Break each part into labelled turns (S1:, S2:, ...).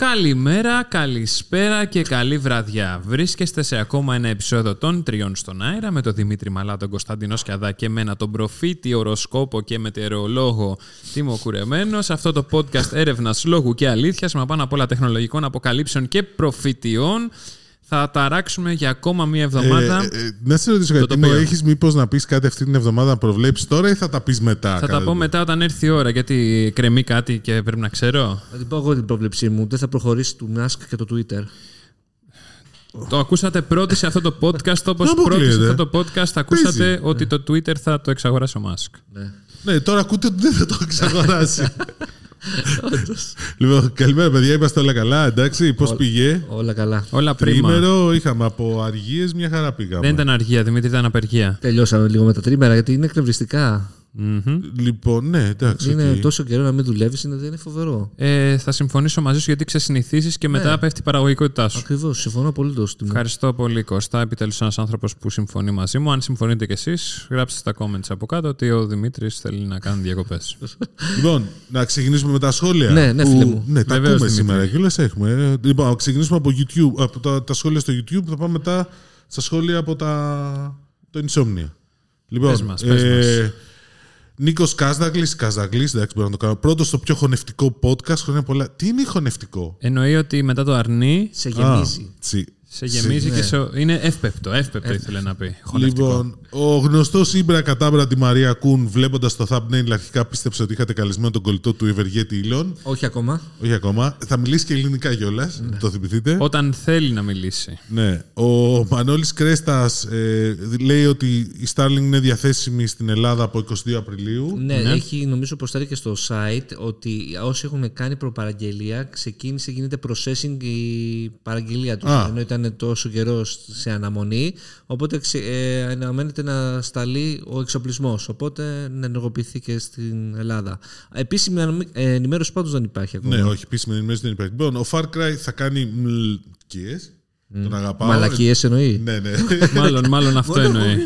S1: Καλημέρα, καλησπέρα και καλή βραδιά. Βρίσκεστε σε ακόμα ένα επεισόδιο των Τριών στον Αέρα με τον Δημήτρη Μαλά, τον Κωνσταντινό Σκιαδά και εμένα τον προφήτη, οροσκόπο και μετεωρολόγο Τίμο Κουρεμένος. Σε αυτό το podcast έρευνας λόγου και αλήθειας με πάνω απ' όλα τεχνολογικών αποκαλύψεων και προφητιών. Θα ταράξουμε για ακόμα μία εβδομάδα.
S2: Ε, ε, να σε ρωτήσω
S1: Το
S2: κάτι.
S1: τοπίο.
S2: Έχεις μήπως να πεις κάτι αυτή την εβδομάδα να προβλέψεις τώρα ή θα τα πεις μετά.
S1: θα τα
S2: κατά
S1: πω
S2: το-
S1: μετά όταν έρθει η ώρα, γιατί κρεμεί κάτι και πρέπει να ξέρω.
S3: Θα την πω εγώ την πρόβλεψή μου. Δεν θα προχωρήσει του Musk και το Twitter.
S1: Το ακούσατε πρώτοι σε αυτό το podcast, όπως
S2: Δεν
S1: πρώτοι σε
S2: αποκλείεται.
S1: αυτό το podcast ακούσατε
S2: Παίζει.
S1: ότι το Twitter θα το εξαγοράσει ο Μάσκ.
S3: Ναι.
S2: Ναι, τώρα ακούτε ότι δεν θα το εξαγοράσει. λοιπόν, καλημέρα παιδιά, είμαστε όλα καλά. Εντάξει, πώς πήγε;
S3: Όλα καλά.
S1: Όλα πρίμα.
S2: Τρίμερο είχαμε από αργίες, μια χαρά πήγαμε.
S1: Δεν ήταν αργία, Δημήτρη, ήταν απεργία.
S3: Τελειώσαμε λίγο με τα τρίμερα γιατί είναι εκνευριστικά.
S1: Μμμ.
S2: Λοιπόν, ναι, εντάξει.
S3: Είναι
S2: οκ.
S3: τόσο καιρό να μην δουλεύεις, είναι, δεν είναι φοβερό.
S1: Ε, θα συμφωνήσω μαζί σου γιατί ξεσυνηθίσει και μετά
S3: Ναι.
S1: πέφτει η παραγωγικότητά σου.
S3: Ακριβώς, συμφωνώ απολύτως.
S1: Ευχαριστώ πολύ, Κώστα. Επιτέλους, ένας άνθρωπος που συμφωνεί μαζί μου. Αν συμφωνείτε κι εσείς, γράψτε στα comments από κάτω ότι ο Δημήτρης θέλει να κάνει διακοπές.
S2: Λοιπόν, να ξεκινήσουμε με τα σχόλια.
S3: Ναι, ναι,
S2: που-
S3: φίλε μου.
S2: Ναι, τα
S1: Βεβαίως,
S2: ακούμε
S1: Δημήτρη.
S2: σήμερα. Κιόλας έχουμε. Ε, Λοιπόν, να ξεκινήσουμε από, YouTube, από τα, τα σχόλια στο YouTube. Θα πάμε μετά στα σχόλια από τα, το Insomnia. Λοιπόν,
S1: Πες μας, πες
S2: Νίκος Κάζδαγκλη, Κάζδαγκλη, εντάξει, μπορώ να το κάνω. Πρώτος στο πιο χωνευτικό podcast. Χρόνια πολλά. Τι είναι χωνευτικό;
S1: Εννοεί ότι μετά το αρνί
S3: Σε γεμίζει.
S2: Α, τσι.
S1: Σε γεμίζει και σε... είναι εύπεπτο. Εύπεπτο ήθελε να πει. Χωνευτικό.
S2: Λοιπόν, ο γνωστός Ήμπρα Κατάμπρα τη Μαρία Κούν, βλέποντας το thumbnail, αρχικά πίστεψε ότι είχατε καλεσμένο τον κολλητό του Ευεργέτη Ήλων.
S3: Όχι ακόμα.
S2: Όχι ακόμα. Θα μιλήσει και ελληνικά κιόλας. Το θυμηθείτε.
S1: Όταν θέλει να μιλήσει.
S2: Ναι. Ο Μανώλης Κρέστας ε, λέει ότι η Starling είναι διαθέσιμη στην Ελλάδα από 22 Απριλίου.
S3: Ναι, έχει νομίζω προστάρει και στο site ότι όσοι έχουν κάνει προπαραγγελία ξεκίνησε, γίνεται processing η παραγγελία τους.
S2: Α.
S3: Ενώ ήταν τόσο καιρό σε αναμονή. Οπότε ξε, ε, αναμένεται να σταλεί ο εξοπλισμός. Οπότε να ενεργοποιηθεί και στην Ελλάδα. Επίσημη αναμ- ε, ενημέρωση πάντως δεν υπάρχει ακόμα.
S2: Ναι, όχι, επίσημη ενημέρωση δεν υπάρχει. Λοιπόν, ο Far Cry θα κάνει μλκίες. Τον αγαπάω.
S3: Μαλακίες εννοεί.
S2: Ναι, ναι.
S1: μάλλον, μάλλον αυτό εννοεί.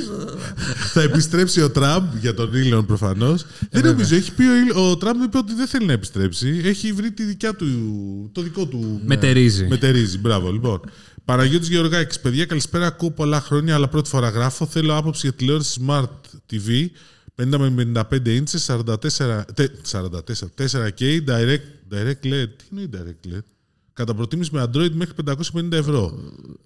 S2: θα επιστρέψει ο Τραμπ για τον Ήλιον προφανώς. δεν νομίζω. Έχει πει ο, Ήλ- ο Τραμπ είπε ότι δεν θέλει να επιστρέψει. Έχει βρει τη δικιά του, το δικό του.
S1: Μετερίζει.
S2: Μετερίζει, μπράβο, λοιπόν. Παναγιώτης Γεωργάκης, παιδιά, καλησπέρα. Ακούω πολλά χρόνια, αλλά πρώτη φορά γράφω. Θέλω άποψη για τηλεόραση Smart TV 50 με 55 ίντσες, 44, τε- 44, 4K, direct, direct LED. Τι είναι direct LED? Κατά προτίμηση με Android μέχρι 550 ευρώ.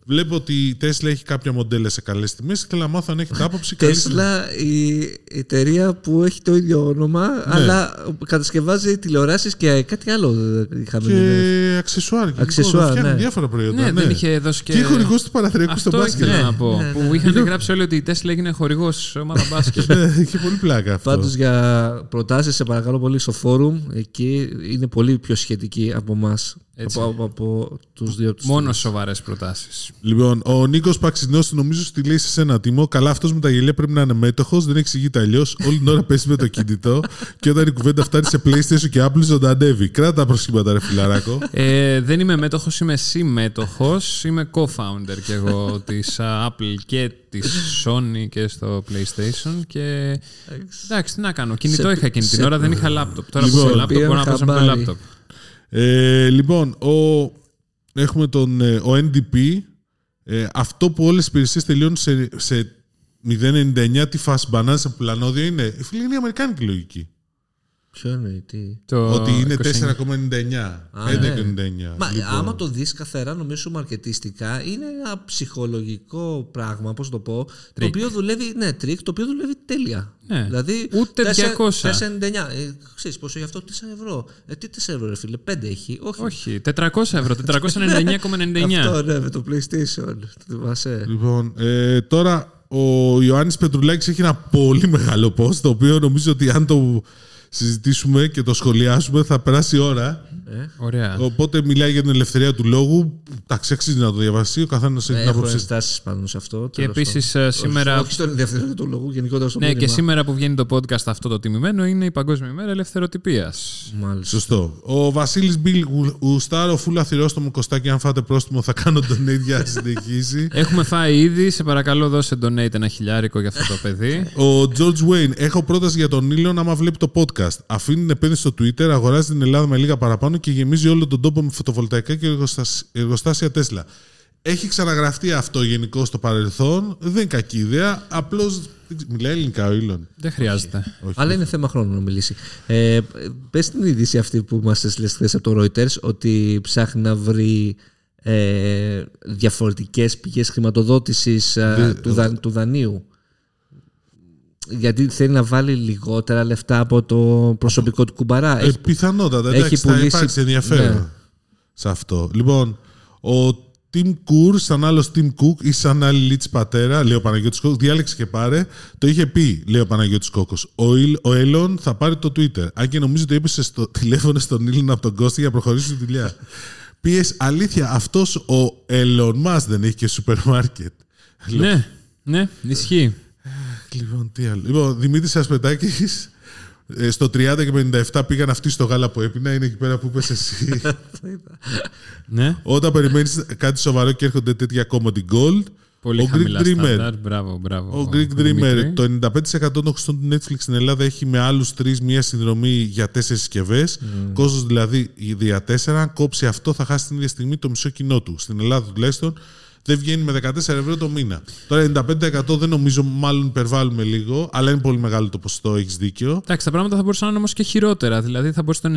S2: Βλέπω ότι η Tesla έχει κάποια μοντέλα σε καλές τιμές. Θέλω να μάθω αν έχετε άποψη. καλή
S3: Τέσλα, η εταιρεία που έχει το ίδιο όνομα,
S2: Ναι.
S3: αλλά κατασκευάζει τηλεοράσεις και κάτι άλλο δεν είχαμε.
S2: Και αξεσουάρ. και
S3: Αξεσουάρ,
S2: λοιπόν, φτιάχνει
S3: ναι.
S2: διάφορα προϊόντα.
S1: Ναι, δεν είχε δώσει και.
S2: Και χορηγός του Παναθριακού στο
S1: Αυτό
S2: μπάσκετ.
S1: ήθελα να πω.
S3: Ναι,
S1: Που είχαν γράψει όλοι ότι η Tesla έγινε χορηγός σε ομάδα μπάσκετ.
S2: Ναι, Είχε πολύ πλάκα αυτό.
S3: Πάντως για προτάσεις σε παρακαλώ πολύ στο φόρουμ εκεί είναι πολύ πιο σχετική από εμάς
S1: Έτσι.
S3: από, από, από τους δύο τους
S1: Μόνο σοβαρές προτάσεις.
S2: Λοιπόν, ο Νίκος Παξινός νομίζω στη λέει σε ένα τιμό. Καλά, αυτός με τα γελία πρέπει να είναι μέτοχος, δεν εξηγείται αλλιώς. Όλη την ώρα πέσει με το κινητό και όταν η κουβέντα φτάνει σε PlayStation και Apple ζωντανεύει. Κράτα προσχήματα, ρε φιλαράκο.
S1: Ε, δεν είμαι μέτοχος, είμαι συμμέτοχος. Είμαι co-founder κι εγώ της Apple και της Sony και στο PlayStation. Και εντάξει, τι να κάνω. Κινητό
S3: Σε-
S1: είχα εκείνη την
S3: σε-
S1: ώρα, δεν είχα λάπτοπ. Τώρα που
S2: Λοιπόν,
S1: έχω λάπτοπ μπορώ να παίξω με το
S3: χαμπάρι.
S1: λάπτοπ.
S2: Ε, λοιπόν, ο, έχουμε τον ε, ο NDP. Ε, αυτό που όλες οι υπηρεσίες τελειώνουν σε, σε 0,99 τι φάση μπανάνε από πλανόδιο είναι. Ε, Φίλε, είναι η Αμερικάνικη λογική.
S3: Ποιο είναι, τι...
S1: Το
S2: Ότι είναι
S1: 29.
S2: 4,99. 5,99.
S3: Μα
S2: Λοιπόν.
S3: άμα το δεις καθαρά νομίζω μαρκετιστικά είναι ένα ψυχολογικό πράγμα, πώς το πω, το οποίο δουλεύει, ναι, τρικ, το οποίο δουλεύει τέλεια.
S1: Ναι.
S3: Δηλαδή,
S1: Ούτε 200.
S3: 4,99. Ε, ξέρεις πόσο έχει αυτό, 4 ευρώ. Ε, τι 4 ευρώ ρε φίλε, 5 έχει. Όχι.
S1: Όχι, 400 ευρώ, 499,99.
S3: Αυτό ναι, με το PlayStation. Το θυμάσαι.
S2: Λοιπόν, ε, τώρα ο Ιωάννης Πετρουλάκης έχει ένα πολύ μεγάλο post, το οποίο νομίζω ότι αν το συζητήσουμε και το σχολιάσουμε θα περάσει η ώρα.
S1: Ωραία.
S2: Οπότε μιλάει για την ελευθερία του λόγου. Εντάξει, αξίζει να το διαβάσει. Ο καθένας έχει την
S3: Έχω
S2: άποψη.
S3: ενστάσει πάνω σε αυτό.
S1: Και
S3: τέλος
S1: επίσης
S3: πάντων.
S1: σήμερα.
S3: Όχι στον ενδιαφέρον του λόγου, γενικότερα στο
S1: Ναι, και
S3: μήνυμα.
S1: σήμερα που βγαίνει το podcast αυτό το τιμημένο είναι η Παγκόσμια ημέρα ελευθεροτυπίας.
S3: Μάλιστα.
S2: Σωστό. Ο Βασίλης Μπιλ Γουστάρο, φούλα θηρόστομο Κωστάκι. Αν φάτε πρόστιμο, θα κάνω τον ίδιο να συνεχίσει.
S1: Έχουμε φάει ήδη. Σε παρακαλώ, δώσε donate ένα χιλιάρικο για αυτό το παιδί.
S2: Ο George Wayne, έχω πρόταση για τον Ήλιο άμα βλέπει το podcast. Αφήνει την επένδυση στο Twitter, αγοράζει την Ελλάδα με λίγα παραπάνω πάνω και γεμίζει όλο τον τόπο με φωτοβολταϊκά και εργοστασ- εργοστάσια Τέσλα. Έχει ξαναγραφτεί αυτό γενικώ στο παρελθόν. Δεν είναι κακή ιδέα. Απλώς. Μιλάει ελληνικά ο Ήλον.
S1: Δεν χρειάζεται.
S3: Αλλά είναι θέμα χρόνου να μιλήσει. Ε, Πες την είδηση αυτή που μας έστειλε χθες από το Reuters ότι ψάχνει να βρει ε, διαφορετικές πηγές χρηματοδότησης ε, του, δα- του δανείου. Γιατί θέλει να βάλει λιγότερα λεφτά από το προσωπικό του κουμπαρά.
S2: Ε,
S3: Έχει-
S2: πιθανότατα.
S3: έχει
S2: Εντάξει, θα
S3: πουλήσει-
S2: υπάρξει ενδιαφέρον
S3: Ναι.
S2: σε αυτό. Λοιπόν, ο Tim Cook, σαν άλλος Tim Cook ή σαν άλλη Λίτς πατέρα, λέει ο Παναγιώτης Κόκος, διάλεξε και πάρε. Το είχε πει, λέει ο Παναγιώτης Κόκος. Ο, Ιλ- ο Έλλον θα πάρει το Twitter. Αν και νομίζω το έπεσε στο τηλέφωνο στον Ήλον από τον Κώστα για να προχωρήσει τη δουλειά. Πίες, αλήθεια, αυτός ο Elon Musk δεν έχει και σούπερ μάρκετ.
S1: ναι, ναι, ισχύει.
S2: Λοιπόν, τι άλλο. Λοιπόν, Δημήτρης Ασπετάκης, ε, στο 30 και 57 πήγαν αυτοί στο γάλα που έπινα. Είναι εκεί πέρα που είπες εσύ.
S1: Ναι,
S2: Όταν περιμένεις κάτι σοβαρό και έρχονται τέτοια comedy gold.
S1: πολύ
S2: ο
S1: χαμηλά
S2: Greek Dreamer.
S1: στάνταρ. Μπράβο, μπράβο.
S2: Ο Greek
S1: Δημήτρη.
S2: Dreamer, το 95% των χρηστών του Netflix στην Ελλάδα έχει με άλλους τρεις μία συνδρομή για τέσσερις συσκευές. Mm. Κόστο δηλαδή για τέσσερα. Αν κόψει αυτό, θα χάσει την ίδια στιγμή το μισό κοινό του. Στην Ελλάδα τουλάχιστον δεν βγαίνει με 14 ευρώ το μήνα. Τώρα 95% δεν νομίζω, μάλλον υπερβάλλουμε λίγο, αλλά είναι πολύ μεγάλο το ποσοστό, έχεις δίκιο.
S1: Εντάξει, τα πράγματα θα μπορούσαν να είναι όμως και χειρότερα. Δηλαδή, θα μπορούσε το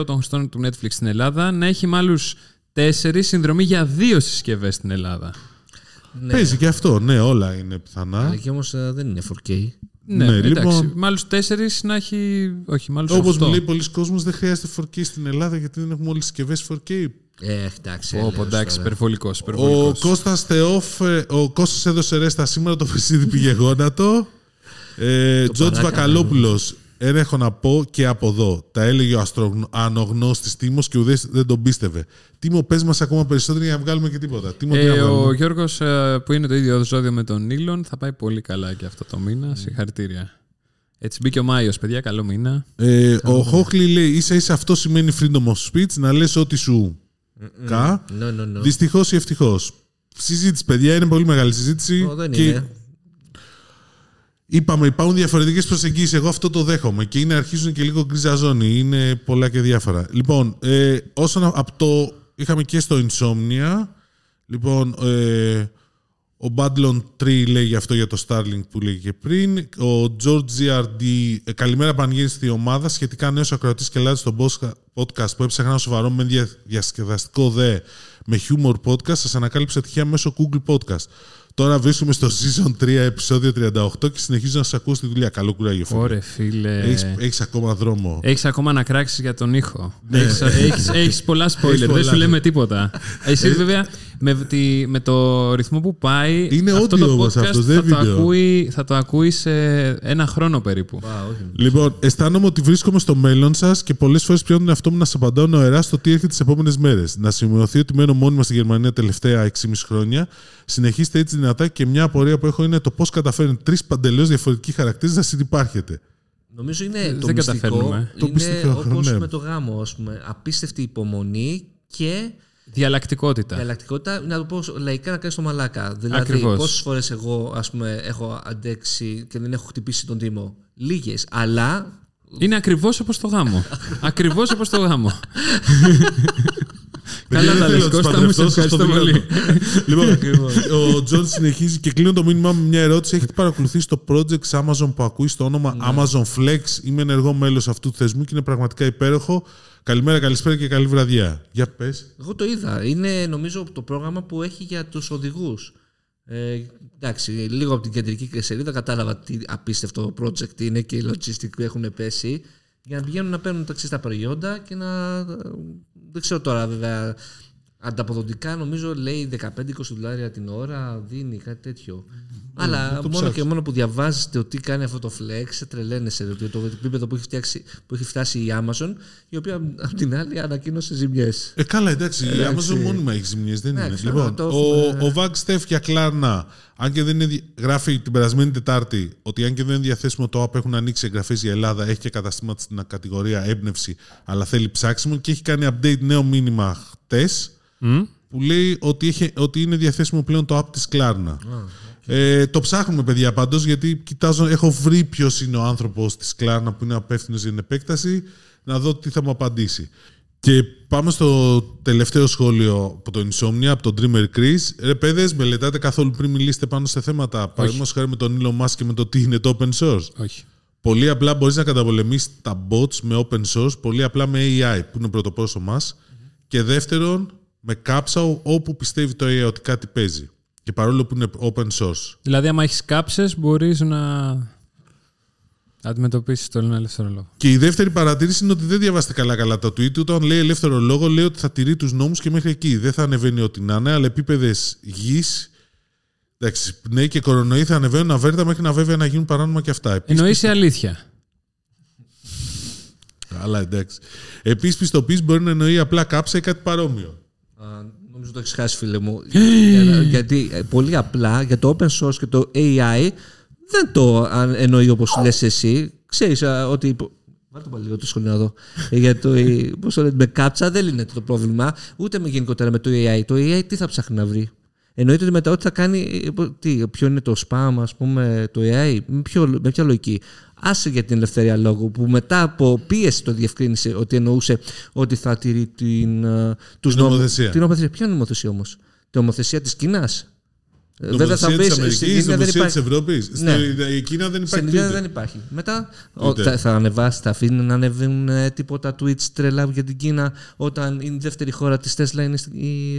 S1: 95% των χρηστών του Netflix στην Ελλάδα να έχει με άλλους τέσσερις συνδρομή για δύο συσκευές στην Ελλάδα.
S3: ναι.
S2: Παίζει και αυτό, ναι, όλα είναι πιθανά.
S3: Αλλά και όμως ε, δεν είναι 4K.
S1: Ναι,
S2: Ναι,
S1: εντάξει.
S2: λοιπόν.
S1: Με άλλους τέσσερις να έχει. Όχι, με άλλους
S2: Όπως
S1: οχτώ.
S2: μου λέει πολλοί κόσμος δεν χρειάζεται 4K στην Ελλάδα γιατί δεν έχουμε όλες τις συσκευές 4K.
S3: Ε, εντάξει.
S1: Πω, πω,
S3: έλεος
S1: εντάξει,
S3: τώρα.
S1: υπερβολικός.
S2: Ο Κώστας Θεόφ, ε, ο Κώστας έδωσε ρέστα σήμερα, το Φυσίδη πήγε γόνατο. Ε, Τζόρτζ
S3: παράκανα.
S2: Βακαλόπουλος, ένα έχω να πω και από εδώ. Τα έλεγε ο αστρογνω- ανογνώστης Τίμος και ουδές δεν τον πίστευε. Τίμο, πες μας ακόμα περισσότερο για να βγάλουμε και τίποτα. Τίμο, τι να
S1: Ε, ο
S2: βγάλουμε;
S1: Γιώργος που είναι το ίδιο ζώδιο με τον Νίλον θα πάει πολύ καλά και αυτό το μήνα. Συγχαρητήρια. Έτσι μπήκε ο Μάιος, παιδιά. Καλό μήνα.
S2: Ε, ο Χόχλι λέει, ίσα ίσα αυτό σημαίνει freedom of speech, να λες ό,τι σου κα;
S3: No, no, no.
S2: Δυστυχώς ή ευτυχώς. Συζήτηση, παιδιά, είναι πολύ μεγάλη συζήτηση.
S3: Ω, δεν
S2: και
S3: είναι.
S2: Είπαμε, υπάρχουν διαφορετικές προσεγγίσεις. Εγώ αυτό το δέχομαι και είναι, αρχίζουν και λίγο γκρίζα ζώνη. Είναι πολλά και διάφορα. Λοιπόν, ε, όσον α- από το. Είχαμε και στο Insomnia. Λοιπόν, ε, ο Badlon 3 λέει γι' αυτό για το Starlink που λέγει και πριν. Ο George GRD, ε, καλημέρα πανηγύριστη ομάδα. Σχετικά νέος ακροατής και Ελλάδα στο posca- podcast που έψαχνα ένα σοβαρό με δια, διασκεδαστικό δε με humor podcast. Σας ανακάλυψα τυχαία μέσω Google Podcast. Τώρα βρίσκομαι στο season 3, επεισόδιο 38 και συνεχίζω να σας ακούω στη δουλειά. Καλό κουράγιο, φίλε.
S1: Ωρε, φίλε.
S2: Έχεις, έχεις ακόμα δρόμο.
S1: Έχεις ακόμα να κράξεις για τον ήχο.
S2: Ναι.
S1: Έχεις, έχεις, έχεις πολλά spoiler.
S2: Έχεις
S1: Δεν
S2: πολλά.
S1: σου λέμε τίποτα. Εσύ βέβαια με, τη, με το ρυθμό που πάει.
S2: Είναι
S1: αυτό
S2: audio
S1: το
S2: όμως
S1: podcast
S2: αυτός, δεν
S1: θα, το
S2: βίντεο.
S1: ακούει, θα το ακούει σε ένα χρόνο περίπου.
S3: Α, όχι.
S2: Λοιπόν, αισθάνομαι ότι βρίσκομαι στο μέλλον σας και πολλές φορές πιάνω τον εαυτό μου να σας απαντάω νοερά στο τι έρχεται τις επόμενες μέρες. Να σημειωθεί ότι μένω μόνιμα στη Γερμανία τελευταία 6,5 χρόνια. Συνεχίστε έτσι δυνατά και μια απορία που έχω είναι το πώς καταφέρνουν τρεις παντελώς διαφορετικοί χαρακτήρες να συνεπάρχετε.
S3: Νομίζω είναι
S1: Δεν
S3: το μυστικό.
S1: καταφέρνουμε.
S2: Το
S3: Είναι
S2: μυστικό,
S3: όπως
S2: ναι.
S3: με το γάμο, ας πούμε. Απίστευτη υπομονή και
S1: Διαλλακτικότητα.
S3: διαλλακτικότητα. Να το πω λαϊκά να κάνεις το μαλάκα. Δηλαδή,
S1: Ακριβώς.
S3: πόσες φορές εγώ ας πούμε, έχω αντέξει και δεν έχω χτυπήσει τον τίμο; Λίγες. Αλλά
S1: Είναι ακριβώς όπως το γάμο. ακριβώς όπως το γάμο. Καλά τα λες, Κώστα μου, σε ευχαριστώ πολύ.
S2: λοιπόν, ο Τζον συνεχίζει και κλείνω το μήνυμά με μια ερώτηση. Έχετε παρακολουθήσει το project Amazon που ακούει στο όνομα Amazon Flex; Είμαι ενεργό μέλος αυτού του θεσμού και είναι πραγματικά υπέροχο. Καλημέρα, καλησπέρα και καλή βραδιά. Για πες.
S3: εγώ το είδα. Είναι νομίζω το πρόγραμμα που έχει για τους οδηγούς. Ε, εντάξει, λίγο από την κεντρική σελίδα κατάλαβα τι απίστευτο project είναι και οι logistic που έχουν πέσει για να πηγαίνουν να παίρνουν ταξί στα προϊόντα και να. Δεν ξέρω τώρα βέβαια. Ανταποδοτικά νομίζω λέει 15-20 δολάρια την ώρα, δίνει κάτι τέτοιο. Αλλά
S2: το
S3: μόνο
S2: ψάξω.
S3: και μόνο που διαβάζετε ότι κάνει αυτό το flex, τρελαίνεσαι ότι το επίπεδο που έχει, φτιάξει, που έχει φτάσει η Amazon, η οποία απ' την άλλη ανακοίνωσε ζημιές.
S2: Ε, καλά, εντάξει. Η
S3: Εντάξει.
S2: Amazon μόνιμα έχει ζημιές, δεν είναι.
S3: Εντάξει,
S2: Λοιπόν,
S3: αλλά το
S2: ο,
S3: έχουμε-
S2: ο Βαγ Στεφ για Κλάρνα, αν και δεν είναι, δι- γράφει την περασμένη Τετάρτη ότι αν και δεν είναι διαθέσιμο το app έχουν ανοίξει εγγραφές για Ελλάδα, έχει και καταστήματα στην κατηγορία έμπνευση, αλλά θέλει ψάξιμο και έχει κάνει update νέο μήνυμα χτες
S1: Μμ.
S2: που λέει ότι, έχει, ότι είναι διαθέσιμο πλέον το app της Κλάρνα. Ε, το ψάχνουμε, παιδιά, πάντως, γιατί κοιτάζω, έχω βρει ποιος είναι ο άνθρωπος της Κλάρνα που είναι απεύθυνος για την επέκταση, να δω τι θα μου απαντήσει. Και πάμε στο τελευταίο σχόλιο από το Insomnia, από τον Dreamer Chris. Ρε παιδες, μελετάτε καθόλου πριν μιλήσετε πάνω σε θέματα; Παραδείγματος χάρη με τον Elon Musk και με το τι είναι το open source.
S1: Όχι.
S2: Πολύ απλά μπορείς να καταπολεμήσεις τα bots με open source, πολύ απλά με AI που είναι πρωτοπόρος στο μας. Και δεύτερον, με κάψα όπου πιστεύει το AI ότι κάτι παίζει. Και παρόλο που είναι open source.
S1: Δηλαδή, άμα έχεις κάψες, μπορείς να αντιμετωπίσεις τον ελεύθερο λόγο.
S2: Και η δεύτερη παρατήρηση είναι ότι δεν διαβάστε καλά-καλά τα tweet. Όταν λέει ελεύθερο λόγο, λέει ότι θα τηρεί τους νόμους και μέχρι εκεί. Δεν θα ανεβαίνει ό,τι να είναι, αλλά επίπεδες γης. Εντάξει, ναι, και κορονοϊοί θα ανεβαίνουν αβέρτα μέχρι να βέβαια να γίνουν παράνομα και αυτά. Επίσης,
S1: Εννοείς η αλήθεια.
S2: Αλλά εντάξει. Επίσης, πιστοποίηση μπορεί να εννοεί απλά κάψα ή κάτι παρόμοιο.
S3: Α, νομίζω το έχεις χάσει, φίλε μου. Για να- γιατί ε, πολύ απλά για το open source και το AI δεν το αν- εννοεί όπως λες εσύ. Ξέρεις ότι. υπο- Βάλτε πάλι λίγο το σχολείο να δω. Ε, για το, ε, πώς το λένε, με κάψα δεν είναι το πρόβλημα. Ούτε με γενικότερα με το AI. Το AI τι θα ψάχνει να βρει; Εννοείται ότι μετά ό,τι θα κάνει. ε, πο- Τι, ποιο είναι το spam, ας πούμε, το AI. Με, ποιο, με ποια λογική; Άσε για την ελευθερία λόγου που μετά από πίεση το διευκρίνησε ότι εννοούσε ότι θα τηρεί την, ε, τους
S2: Την
S3: νόμους-
S2: νομοθεσία.
S3: Την νομοθεσία. Ποια νομοθεσία όμως; Την νομοθεσία της Κίνα.
S2: Νομοθεσία της Αμερικής,
S3: στην Ινδία δεν
S2: νομοθεσία της
S3: υπάρχει.
S2: Ευρώπης.
S3: Ναι.
S2: Στην Κίνα δεν
S3: Στην
S2: υπάρχει
S3: Ινδία
S2: Twitter.
S3: δεν υπάρχει. Μετά ο,
S2: Twitter.
S3: θα, θα ανεβάσει, θα αφήνει να ανεβαίνουν ε, τίποτα tweets τρελά για την Κίνα όταν η δεύτερη χώρα της Τέσλα είναι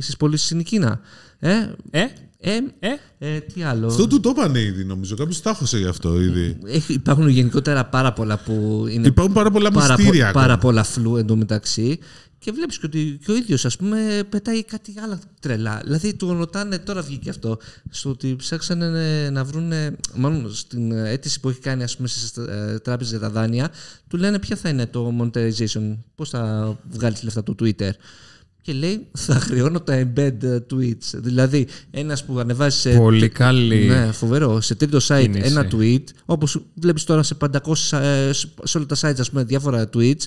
S3: στις πωλήσεις είναι η Κίνα. Ε,
S1: Ε,
S3: ε,
S1: ε;
S3: ε, τι άλλο;
S2: Αυτό του το είπανε ήδη, νομίζω. Κάποιος τάχωσε γι' αυτό ήδη.
S3: Έχει, υπάρχουν γενικότερα πάρα πολλά που είναι
S2: Υπάρχουν πάρα πολλά
S3: πάρα, πο-
S2: μυστήρια. ακόμα.
S3: πάρα πολλά φλού εντωμεταξύ και βλέπεις και ότι και ο ίδιος ας πούμε πετάει κάτι άλλα τρελά. Δηλαδή του ρωτάνε, τώρα βγήκε αυτό, στο ότι ψάξανε να βρουν, μάλλον στην αίτηση που έχει κάνει ας πούμε στις ε, τράπεζες για τα δάνεια, του λένε ποια θα είναι το monetization, πώς θα βγάλεις λεφτά το Twitter; Και λέει, θα χρεώνω τα embed ε, tweets. Δηλαδή, ένας που ανεβάζει σε
S1: Πολύ καλή.
S3: ναι, φοβερό. Σε τρίτο site
S1: κίνηση.
S3: ένα tweet, όπως βλέπεις τώρα σε 500, ε, σε όλα τα sites, ας πούμε, διάφορα tweets,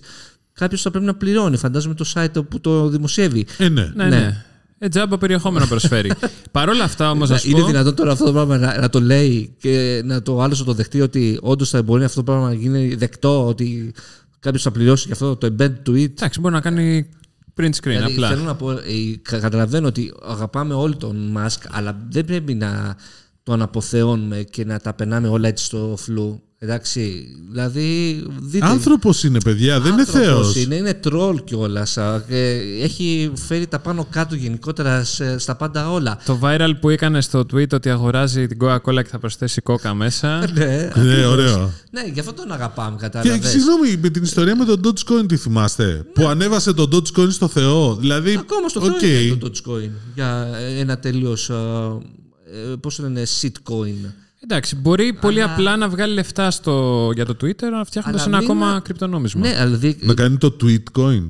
S3: κάποιος θα πρέπει να πληρώνει. Φαντάζομαι το site που το δημοσιεύει.
S2: Ε, ναι.
S1: Ναι, ναι. Ε, τζάμπα περιεχόμενο προσφέρει. Παρ' όλα αυτά όμως,
S3: Να-
S1: α
S3: είναι
S1: πω.
S3: δυνατόν τώρα αυτό το πράγμα να, να το λέει και να το άλλο να το δεχτεί ότι όντως θα μπορεί αυτό το πράγμα να γίνει δεκτό, ότι κάποιος θα πληρώσει για αυτό το embed tweet.
S1: Εντάξει, μπορεί να κάνει print screen
S3: Δηλαδή,
S1: απλά.
S3: θέλω να πω, ε, κα- καταλαβαίνω ότι αγαπάμε όλοι τον Musk, αλλά δεν πρέπει να τον αποθεώνουμε και να τα περνάμε όλα έτσι στο φλου. Εντάξει, δηλαδή. Δείτε,
S2: Άνθρωπος είναι, παιδιά, δεν είναι
S3: άνθρωπος
S2: Θεός.
S3: Είναι, είναι τρόλ κιόλας. Έχει φέρει τα πάνω κάτω γενικότερα σε- στα πάντα όλα.
S1: Το viral που έκανε στο tweet ότι αγοράζει την Coca-Cola και θα προσθέσει κόκα μέσα.
S3: ναι,
S2: Ναι, ωραίο.
S3: ναι, γι' αυτό τον αγαπάμε,
S2: Και
S3: κατάλαβες.
S2: συγγνώμη, με την ιστορία με τον Dogecoin, τι θυμάστε. Που ανέβασε τον Dogecoin στο Θεό. Δηλαδή.
S3: Ακόμα στο
S2: οκ.
S3: Θεό είναι το Dogecoin για ένα τελείως. Πώς το λένε, shitcoin.
S1: Εντάξει, μπορεί πολύ απλά να βγάλει λεφτά στο, για το Twitter φτιάχνοντας
S3: Αλλά
S1: ένα
S3: μην-
S1: ακόμα κρυπτονόμισμα.
S3: Ναι, αλλά δι-
S2: Να κάνει το Tweetcoin.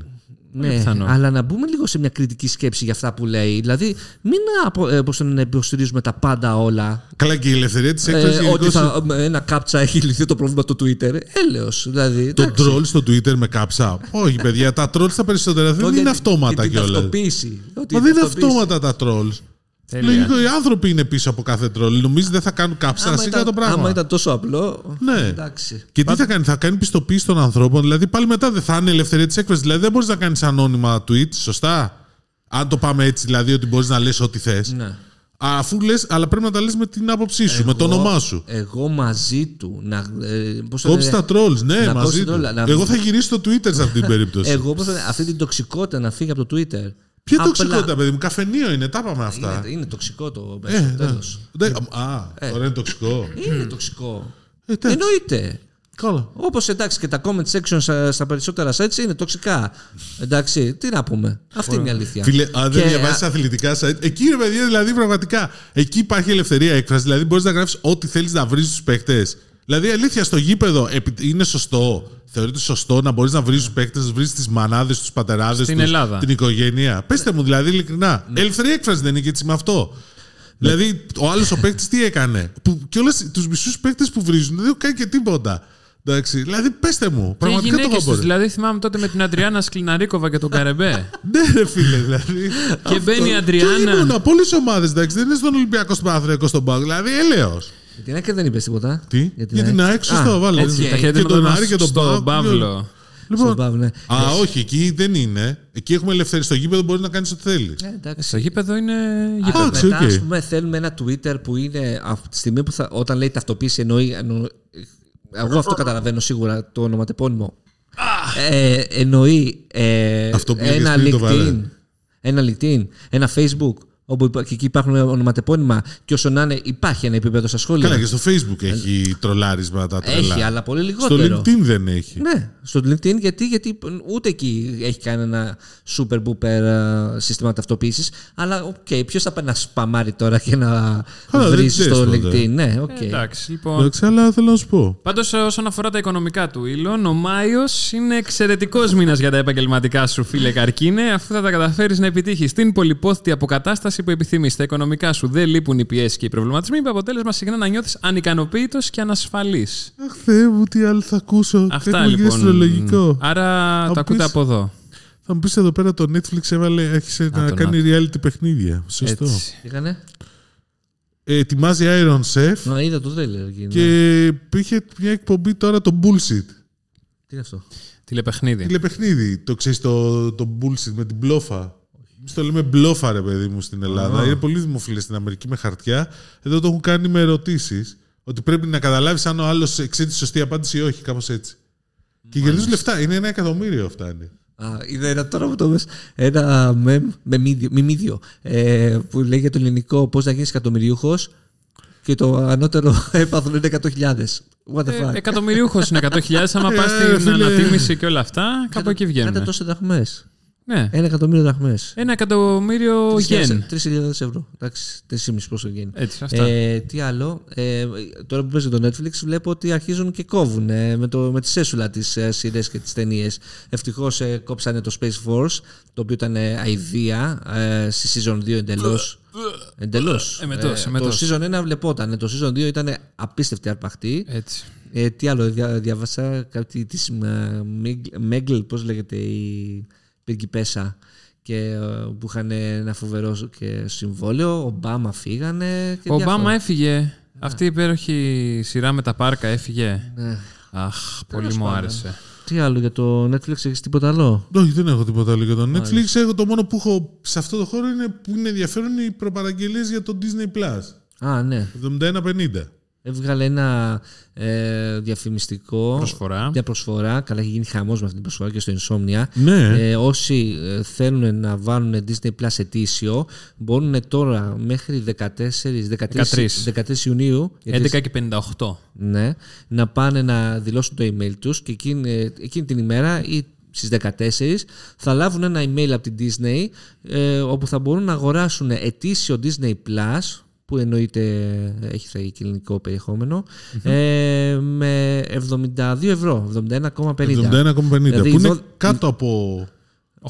S3: Ναι,
S1: πιθανό.
S3: αλλά να μπούμε λίγο σε μια κριτική σκέψη για αυτά που λέει. Δηλαδή, μην απο, ε, πώς το λένε, υποστηρίζουμε τα πάντα όλα.
S2: Καλά, και η ελευθερία της
S3: Ε,
S2: έκφρασης.
S3: ότι θα, με ένα κάψα έχει λυθεί το πρόβλημα του Twitter. Έλεος, δηλαδή.
S2: Το
S3: εντάξει.
S2: troll στο Twitter με κάψα. Όχι, παιδιά, τα trolls τα περισσότερα δεν
S3: Όχι,
S2: είναι
S3: και-
S2: αυτόματα
S3: και την
S2: κιόλας.
S3: ταυτοποίηση. Ότι
S2: Μα
S3: η
S2: δεν είναι
S3: ταυτοποίηση.
S2: αυτόματα τα trolls.
S1: Τέλεια.
S2: Λογικό, οι άνθρωποι είναι πίσω από κάθε troll. Νομίζει δεν θα κάνουν κάψα,
S3: Άμα
S2: σιγά
S3: ήταν,
S2: το πράγμα.
S3: άμα ήταν τόσο απλό.
S2: Ναι.
S3: Εντάξει.
S2: Και τι θα κάνει, θα κάνει πιστοποίηση των ανθρώπων. Δηλαδή πάλι μετά δεν θα είναι ελευθερία της έκφρασης. Δηλαδή δεν μπορείς να κάνεις ανώνυμα tweets, σωστά; Αν το πάμε έτσι, δηλαδή ότι μπορείς να λες ό,τι θες.
S3: Ναι.
S2: Αφού λες, αλλά πρέπει να τα λες με την άποψή σου, με το
S3: Εγώ-
S2: όνομά σου.
S3: Εγώ μαζί του. Να, ε, πώς το
S2: Κόψεις
S3: λένε,
S2: τα trolls, ναι,
S3: να
S2: μαζί
S3: κόψεις
S2: του.
S3: τα troll, να-
S2: Εγώ θα γυρίσω στο Twitter σε αυτή την περίπτωση.
S3: Εγώ πώς το λένε, αυτή την τοξικότητα να φύγει από το Twitter.
S2: Ποια
S3: Απλά-
S2: τοξικότητα, παιδί μου, καφενείο είναι, τα είπαμε αυτά.
S3: Είναι, είναι τοξικό το
S2: Ε,
S3: μέσο,
S2: ναι.
S3: τέλος.
S2: Ναι, Α, τώρα είναι τοξικό.
S3: Είναι τοξικό.
S2: Ε, εντάξει.
S3: Εννοείται.
S2: Καλά.
S3: Όπως εντάξει και τα comment section στα, στα περισσότερα sites είναι τοξικά. Εντάξει, τι να πούμε. Αυτή είναι η αλήθεια.
S2: Φίλε, αν δεν
S3: Και,
S2: διαβάσεις αθλητικά site, εκεί είναι παιδιά, δηλαδή πραγματικά. Εκεί υπάρχει ελευθερία έκφρασης. Δηλαδή μπορείς να γράφεις ό,τι θέλεις να βρεις στους παίκτες. Δηλαδή, αλήθεια, στο γήπεδο επι- είναι σωστό. Θεωρείται σωστό να μπορείς να βρεις τους παίκτες, να βρεις τις μανάδες, τους πατεράδες,
S1: Στην Ελλάδα.
S2: την οικογένεια. Πετε μου, δηλαδή, ειλικρινά.
S3: Ναι.
S2: Ελευθερία έκφραση δεν είναι και έτσι με αυτό. Δηλαδή, ο άλλος ο παίκτης τι έκανε; Που, και όλες τους μισούς παίκτες που βρίζουν δεν έχουν κάνει και τίποτα. Εντάξει, δηλαδή, πέστε μου.
S1: Και οι
S2: Πραγματικά το
S1: γυναίκες
S2: έχω
S1: του. Δηλαδή, θυμάμαι τότε με την Αντριάνα Σκλεναρίκοβα και τον Καρεμπέ.
S2: Ναι, ρε φίλε, δηλαδή.
S1: και μπαίνει η
S2: Και όχι
S1: Αντριάνα.
S2: μόνο, από όλες τις ομάδες, εντάξει. Δεν είναι στον Ολυμπιακό, στον Παναθηναϊκό, στον ΠΑΟ. Δηλαδή, έλεος.
S3: Για την ΑΕΚ δεν είπες τίποτα.
S2: Τι, για την ΑΕΚ, σωστό,
S3: Α,
S2: βάλε.
S3: έτσι,
S1: Τα
S2: και
S1: χαιρετίσματα
S2: τον
S1: μας
S2: Άρη και τον
S1: στον
S2: ΠΑΟ.
S1: Παύλο.
S2: Λοιπόν,
S3: Στον Pav, ναι.
S2: Α, όχι, εκεί δεν είναι. Εκεί έχουμε ελευθερία. Στο γήπεδο μπορείς να κάνεις ό,τι θέλεις.
S3: Ε, εντάξει.
S1: Στο γήπεδο είναι γήπεδο.
S2: Εντάξει,
S3: Μετά,
S2: οκ.
S3: ας πούμε, θέλουμε ένα Twitter που είναι από τη στιγμή που θα, όταν λέει ταυτοποίηση εννοεί. εννο- εγώ αυτό καταλαβαίνω σίγουρα το ονοματεπώνυμο. Ε, εννοεί ε,
S2: Αυτό που λέγες
S3: ένα
S2: πριν το
S3: LinkedIn,
S2: βαρέ.
S3: ένα LinkedIn, ένα Facebook, όπου υπά- και εκεί υπάρχουν ονοματεπώνυμα και όσο να είναι υπάρχει ένα επίπεδο στα σχόλια.
S2: Καλά, και στο Facebook έχει τρολάρισμα τα τρελά.
S3: έχει, αλλά πολύ
S2: Στο
S3: λιγότερο.
S2: LinkedIn δεν έχει.
S3: Ναι, στο LinkedIn γιατί, γιατί ούτε εκεί έχει κανένα super duper ε, σύστημα ταυτοποίησης. Αλλά οκ, okay, ποιος θα πάει να σπαμάρει τώρα και να
S2: Καλά, δεν
S3: βρει
S2: ξέρεις
S3: στο
S2: τότε.
S3: LinkedIn; Ναι, οκ.
S1: Ε, Εντάξει, λοιπόν.
S2: Εντάξει, αλλά θέλω να σου πω.
S1: Πάντως, όσον αφορά τα οικονομικά του Έλον, ο Μάιος είναι εξαιρετικός μήνας για τα επαγγελματικά σου, φίλε Καρκίνε, αφού θα τα καταφέρεις να επιτύχεις την πολυπόθητη αποκατάσταση που επιθυμείς. Τα οικονομικά σου δεν λείπουν οι πιέσεις και οι προβληματισμοί, με αποτέλεσμα συχνά να νιώθεις ανικανοποίητος και ανασφαλής.
S2: Αχ, Θεέ μου, τι άλλο θα ακούσω.
S1: Αυτά
S2: Έχουμε γίνει
S1: λοιπόν.
S2: αστρολογικό.
S1: Άρα
S2: μου
S1: το ακούτε
S2: πεις-
S1: από εδώ.
S2: Θα μου πεις εδώ πέρα το Netflix έβαλε, άρχισε να
S1: το
S2: κάνει reality παιχνίδια. Σωστό.
S1: Έτσι.
S3: Τι έκανε.
S2: Ε, ετοιμάζει Iron Chef
S3: Να είδα το τρέλερ εκεί. ναι.
S2: και υπήρχε μια εκπομπή τώρα το Bullshit.
S3: Τι είναι αυτό;
S1: Τηλεπαιχνίδι.
S2: Τηλεπαιχνίδι. Το ξέρεις το, το Bullshit με την μπλόφα; Εμείς το λέμε μπλόφα, ρε παιδί μου, στην Ελλάδα. Είναι πολύ δημοφιλές στην Αμερική με χαρτιά. Εδώ το έχουν κάνει με ερωτήσεις. Ότι πρέπει να καταλάβεις αν ο άλλος εξέτει τη σωστή απάντηση ή όχι, κάπως έτσι. Και γυρίζουν λεφτά. Είναι ένα εκατομμύριο φτάνει.
S3: Α, είδα ένα τώρα που το πες, ένα μεμ, μεμίδιο, μιμίδιο, ε, που λέει για το ελληνικό πώς να γίνεις εκατομμυριούχος και το ανώτερο έπαθλο είναι 100.000. What the
S1: Ε,
S3: fuck;
S1: εκατομμυριούχος είναι 100.000. Άμα πας
S2: Ε,
S1: στην
S2: φίλε.
S1: ανατίμηση και όλα αυτά, κάπου εκεί
S3: Κάντε
S1: βγαίνουν.
S3: τόσες δραχμές.
S1: Ναι.
S3: Ένα εκατομμύριο δραχμές.
S1: Ένα εκατομμύριο γεν.
S3: 3.000 ευρώ. Εντάξει, 3,5 πόσο γίνει.
S1: Έτσι, αυτά.
S3: Ε, τι άλλο. Ε, τώρα που παίζει το Netflix, βλέπω ότι αρχίζουν και κόβουν ε, με, το, με τη σέσουλα τι ε, σειρές και τις ταινίες. Ευτυχώς ε, κόψανε το Space Force, το οποίο ήταν ε, αηδία ε, στη season 2 εντελώς. Εντελώς.
S1: Εμετός,
S3: το
S1: εμετός.
S3: season 1 βλεπόταν. Το season 2 ήταν απίστευτη αρπαχτή.
S1: Έτσι.
S3: Ε, τι άλλο, δια, διάβασα κάτι της Μέγκλ, πώς λέγεται η πριγκιπέσα και ε, που είχαν ένα φοβερό και συμβόλαιο. Ομπάμα φύγανε. Και
S1: Ο Ομπάμα
S3: διάφορα.
S1: έφυγε. Αυτή η υπέροχη σειρά με τα πάρκα έφυγε.
S3: Ναι.
S1: Αχ, πολύ μου
S3: πάντων.
S1: άρεσε.
S3: Τι άλλο για το Netflix, έχεις τίποτα άλλο;
S2: Όχι, δεν έχω τίποτα άλλο για το Netflix. Έχω το μόνο που έχω σε αυτό το χώρο είναι που είναι ενδιαφέρον οι προπαραγγελίες για το Disney Plus.
S3: Α, ναι.
S2: 71-50.
S3: Έβγαλε ένα ε, διαφημιστικό.
S1: Προσφορά.
S3: Μια προσφορά. Καλά, έχει γίνει χαμός με αυτή την προσφορά και στο Insomnia.
S2: Ναι.
S3: Ε, όσοι ε, θέλουν να βάλουν Disney Plus ετήσιο μπορούν τώρα μέχρι 14, 13, 13 Ιουνίου γιατί
S1: 11 και 58.
S3: ναι, να πάνε να δηλώσουν το email τους και εκείνη, ε, εκείνη την ημέρα ή στις 14 θα λάβουν ένα email από την Disney ε, όπου θα μπορούν να αγοράσουν ετήσιο Disney Plus που εννοείται έχει θα έχει ελληνικό περιεχόμενο, ε, με 72 ευρώ, 71,50.
S2: 71,50.
S3: Δηλαδή,
S2: που είναι
S3: δω-
S2: κάτω από.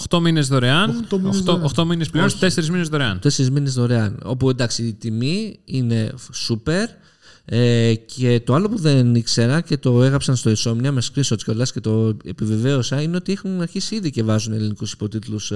S1: 8 μήνες δωρεάν.
S2: Οκτώ μήνες
S1: 8,
S2: δωρεάν.
S1: 8 μήνες πλέον, 4 μήνες δωρεάν.
S3: Τέσσερις μήνες δωρεάν. Όπου εντάξει η τιμή είναι super. Ε, και το άλλο που δεν ήξερα και το έγραψαν στο Insomnia με screenshots κιόλας και το επιβεβαίωσα είναι ότι έχουν αρχίσει ήδη και βάζουν ελληνικούς υποτίτλους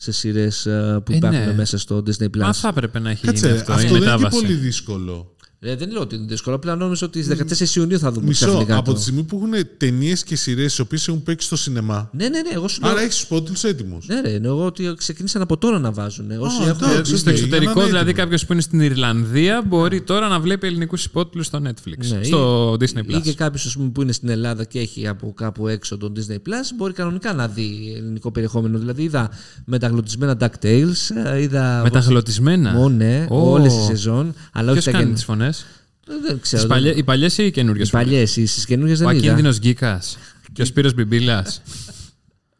S3: σε σειρές που
S1: Ε,
S3: υπάρχουν
S1: ναι.
S3: μέσα στο Disney Plus.
S1: Μα θα έπρεπε να έχει γίνει
S2: Κάτσε,
S1: αυτό.
S2: αυτό,
S1: η
S2: δεν είναι και
S1: μετάβαση.
S2: πολύ δύσκολο.
S3: Ε, δεν λέω ότι είναι δύσκολο, απλά νόμιζα ότι στις 14 Ιουνίου θα δούμε
S2: Μισό.
S3: ξαφνικά
S2: Από
S3: το.
S2: τη στιγμή που έχουν ταινίες και σειρές οι οποίες έχουν παίξει στο σινεμά.
S3: Ναι, ναι, ναι, εγώ σου λέω.
S2: Άρα έχεις τους υπότιτλους έτοιμους.
S3: Ναι, ρε, εννοώ ότι ξεκίνησαν από τώρα να βάζουν. Όσοι
S2: Α,
S3: έχουν.
S2: εντάξει.
S1: Στο
S2: οκ,
S1: εξωτερικό,
S2: για να είναι
S1: δηλαδή
S2: έτοιμο.
S1: κάποιος που είναι στην Ιρλανδία μπορεί τώρα να βλέπει ελληνικούς υπότιτλους στο Netflix.
S3: Ναι,
S1: στο
S3: ή-
S1: Disney
S3: Ή
S1: Plus.
S3: και κάποιος που είναι στην Ελλάδα και έχει από κάπου έξω τον Disney Plus μπορεί κανονικά να δει ελληνικό περιεχόμενο. Δηλαδή είδα μεταγλωττισμένα DuckTales, ε, είδα.
S1: Μεταγλωττισμένα;
S3: Μό, ναι,
S1: Ω.
S3: όλες τις σεζόν. Αλλά όχι
S1: Ποιος
S3: τα
S1: κάνει
S3: καιν-
S1: τις φωνές.
S3: Ε, Δεν ξέρω.
S1: Οι παλιές οι παλιές ή οι καινούριες.
S3: Οι παλιές, οι καινούριες
S1: Ο
S3: δεν είδα.
S1: ακίνδυνος Γκίκας. Και ο Σπύρος Μπιμπίλας.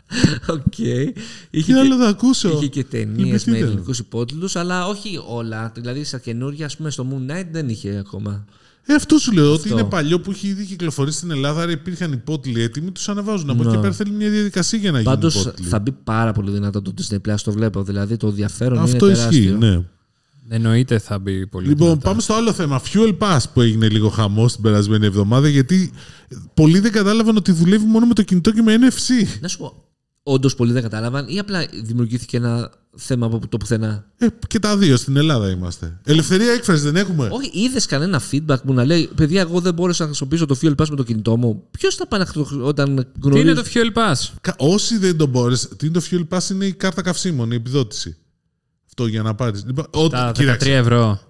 S3: Οκ.
S2: Τι
S3: Είχε,
S2: άλλο
S3: και,
S2: θα ακούσω;
S3: είχε και ταινίες με
S2: Λυπηθείτε.
S3: ελληνικούς υπότιτλους, αλλά όχι όλα. Δηλαδή στα καινούργια, ας πούμε, στο Moon Knight δεν είχε ακόμα.
S2: Ε, αυτό σου λέω. Ότι
S3: Αυτό.
S2: είναι παλιό που έχει ήδη κυκλοφορήσει στην Ελλάδα. Άρα υπήρχαν υπότιτλοι έτοιμοι, τους ανεβάζουν. Από εκεί
S3: Ναι.
S2: και πέρα θέλει μια διαδικασία για να γίνουν
S3: Πάντως
S2: υπότιτλοι.
S3: θα μπει πάρα πολύ δυνατό το Disney Plus, το βλέπω. Δηλαδή το ενδιαφέρον
S2: Αυτό
S3: είναι
S2: ισχύει,
S3: τεράστιο.
S2: ναι.
S1: Εννοείται θα μπει πολύ.
S2: Λοιπόν,
S1: δυνατά.
S2: πάμε στο άλλο θέμα. Fuel Pass που έγινε λίγο χαμός την περασμένη εβδομάδα. Γιατί πολλοί δεν κατάλαβαν ότι δουλεύει μόνο με το κινητό και με NFC.
S3: Να σου πω, όντως πολλοί δεν κατάλαβαν ή απλά δημιουργήθηκε ένα θέμα από το πουθενά;
S2: Ε, και τα δύο στην Ελλάδα είμαστε. Ελευθερία έκφρασης δεν έχουμε.
S3: Όχι, είδες κανένα feedback που να λέει Παιδιά, εγώ δεν μπόρεσα να χρησιμοποιήσω το Fuel Pass με το κινητό μου. Ποιος θα πάει να χρησιμοποιήσει όταν
S1: Τι
S3: γνωρίζει.
S1: είναι το Fuel Pass;
S2: Κα- Όσοι δεν τον μπόρεσαν, τι είναι το Fuel Pass; Είναι η κάρτα καυσίμων, η επιδότηση. Αυτό για να πάρεις. Λοιπόν, ό,
S1: Τα 13
S2: κοίταξε.
S1: ευρώ.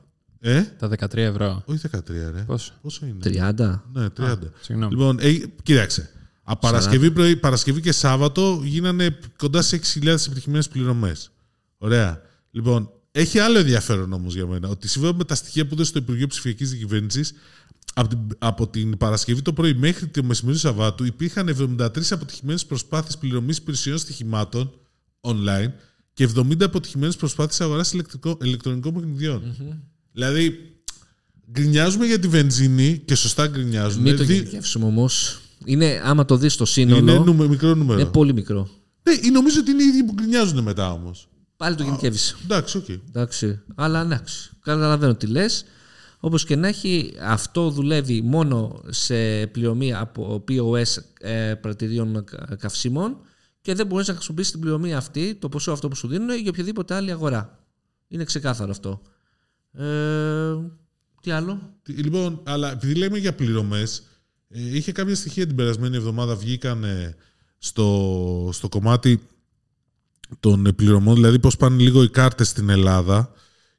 S2: Ε,
S1: Τα 13 ευρώ.
S2: όχι 13, ρε.
S1: Πόσο;
S2: Πόσο είναι;
S3: 30.
S2: Ναι, 30.
S1: Συγγνώμη.
S2: Λοιπόν, ε, κοίταξε. Από Παρασκευή, πρωί, Παρασκευή και Σάββατο γίνανε κοντά σε 6.000 επιτυχημένες πληρωμές. Ωραία. Λοιπόν, έχει άλλο ενδιαφέρον όμως για μένα. Ότι σύμφωνα με τα στοιχεία που έδωσε το Υπουργείο Ψηφιακής Διακυβέρνησης, από την, από την Παρασκευή το πρωί μέχρι το μεσημέρι του Σαββάτου υπήρχαν 73 αποτυχημένες προσπάθειες πληρωμής υπηρεσιών στοιχημάτων online και 70 αποτυχημένες προσπάθειες αγοράς ηλεκτρονικών παιχνιδιών. Δηλαδή, γκρινιάζουμε για τη βενζίνη και σωστά γκρινιάζουμε.
S3: Μην το
S2: Δι-
S3: γενικεύσουμε όμως. Είναι, άμα το δεις στο σύνολο,
S2: είναι
S3: είναι,
S2: νούμε- μικρό νούμερο.
S3: πολύ μικρό.
S2: Ναι, νομίζω ότι είναι οι ίδιοι που γκρινιάζουν μετά όμως.
S3: Πάλι το γενικεύεις.
S2: Εντάξει, οκ.
S3: Εντάξει. Αλλά εντάξει. Καταλαβαίνω τι λες. Όπως και να έχει, αυτό δουλεύει μόνο σε πληρωμή από POS ε, πρατηρίων κα- καυσίμων και δεν μπορείς να χρησιμοποιήσεις την πληρωμή αυτή, το ποσό αυτό που σου δίνουν, για οποιαδήποτε άλλη αγορά. Είναι ξεκάθαρο αυτό. Ε, τι άλλο;
S2: Τι- Λοιπόν, αλλά επειδή λέμε για πληρωμές, είχε κάποια στοιχεία την περασμένη εβδομάδα βγήκαν ε, στο, στο κομμάτι των ε, πληρωμών, δηλαδή πώς πάνε λίγο οι κάρτες στην Ελλάδα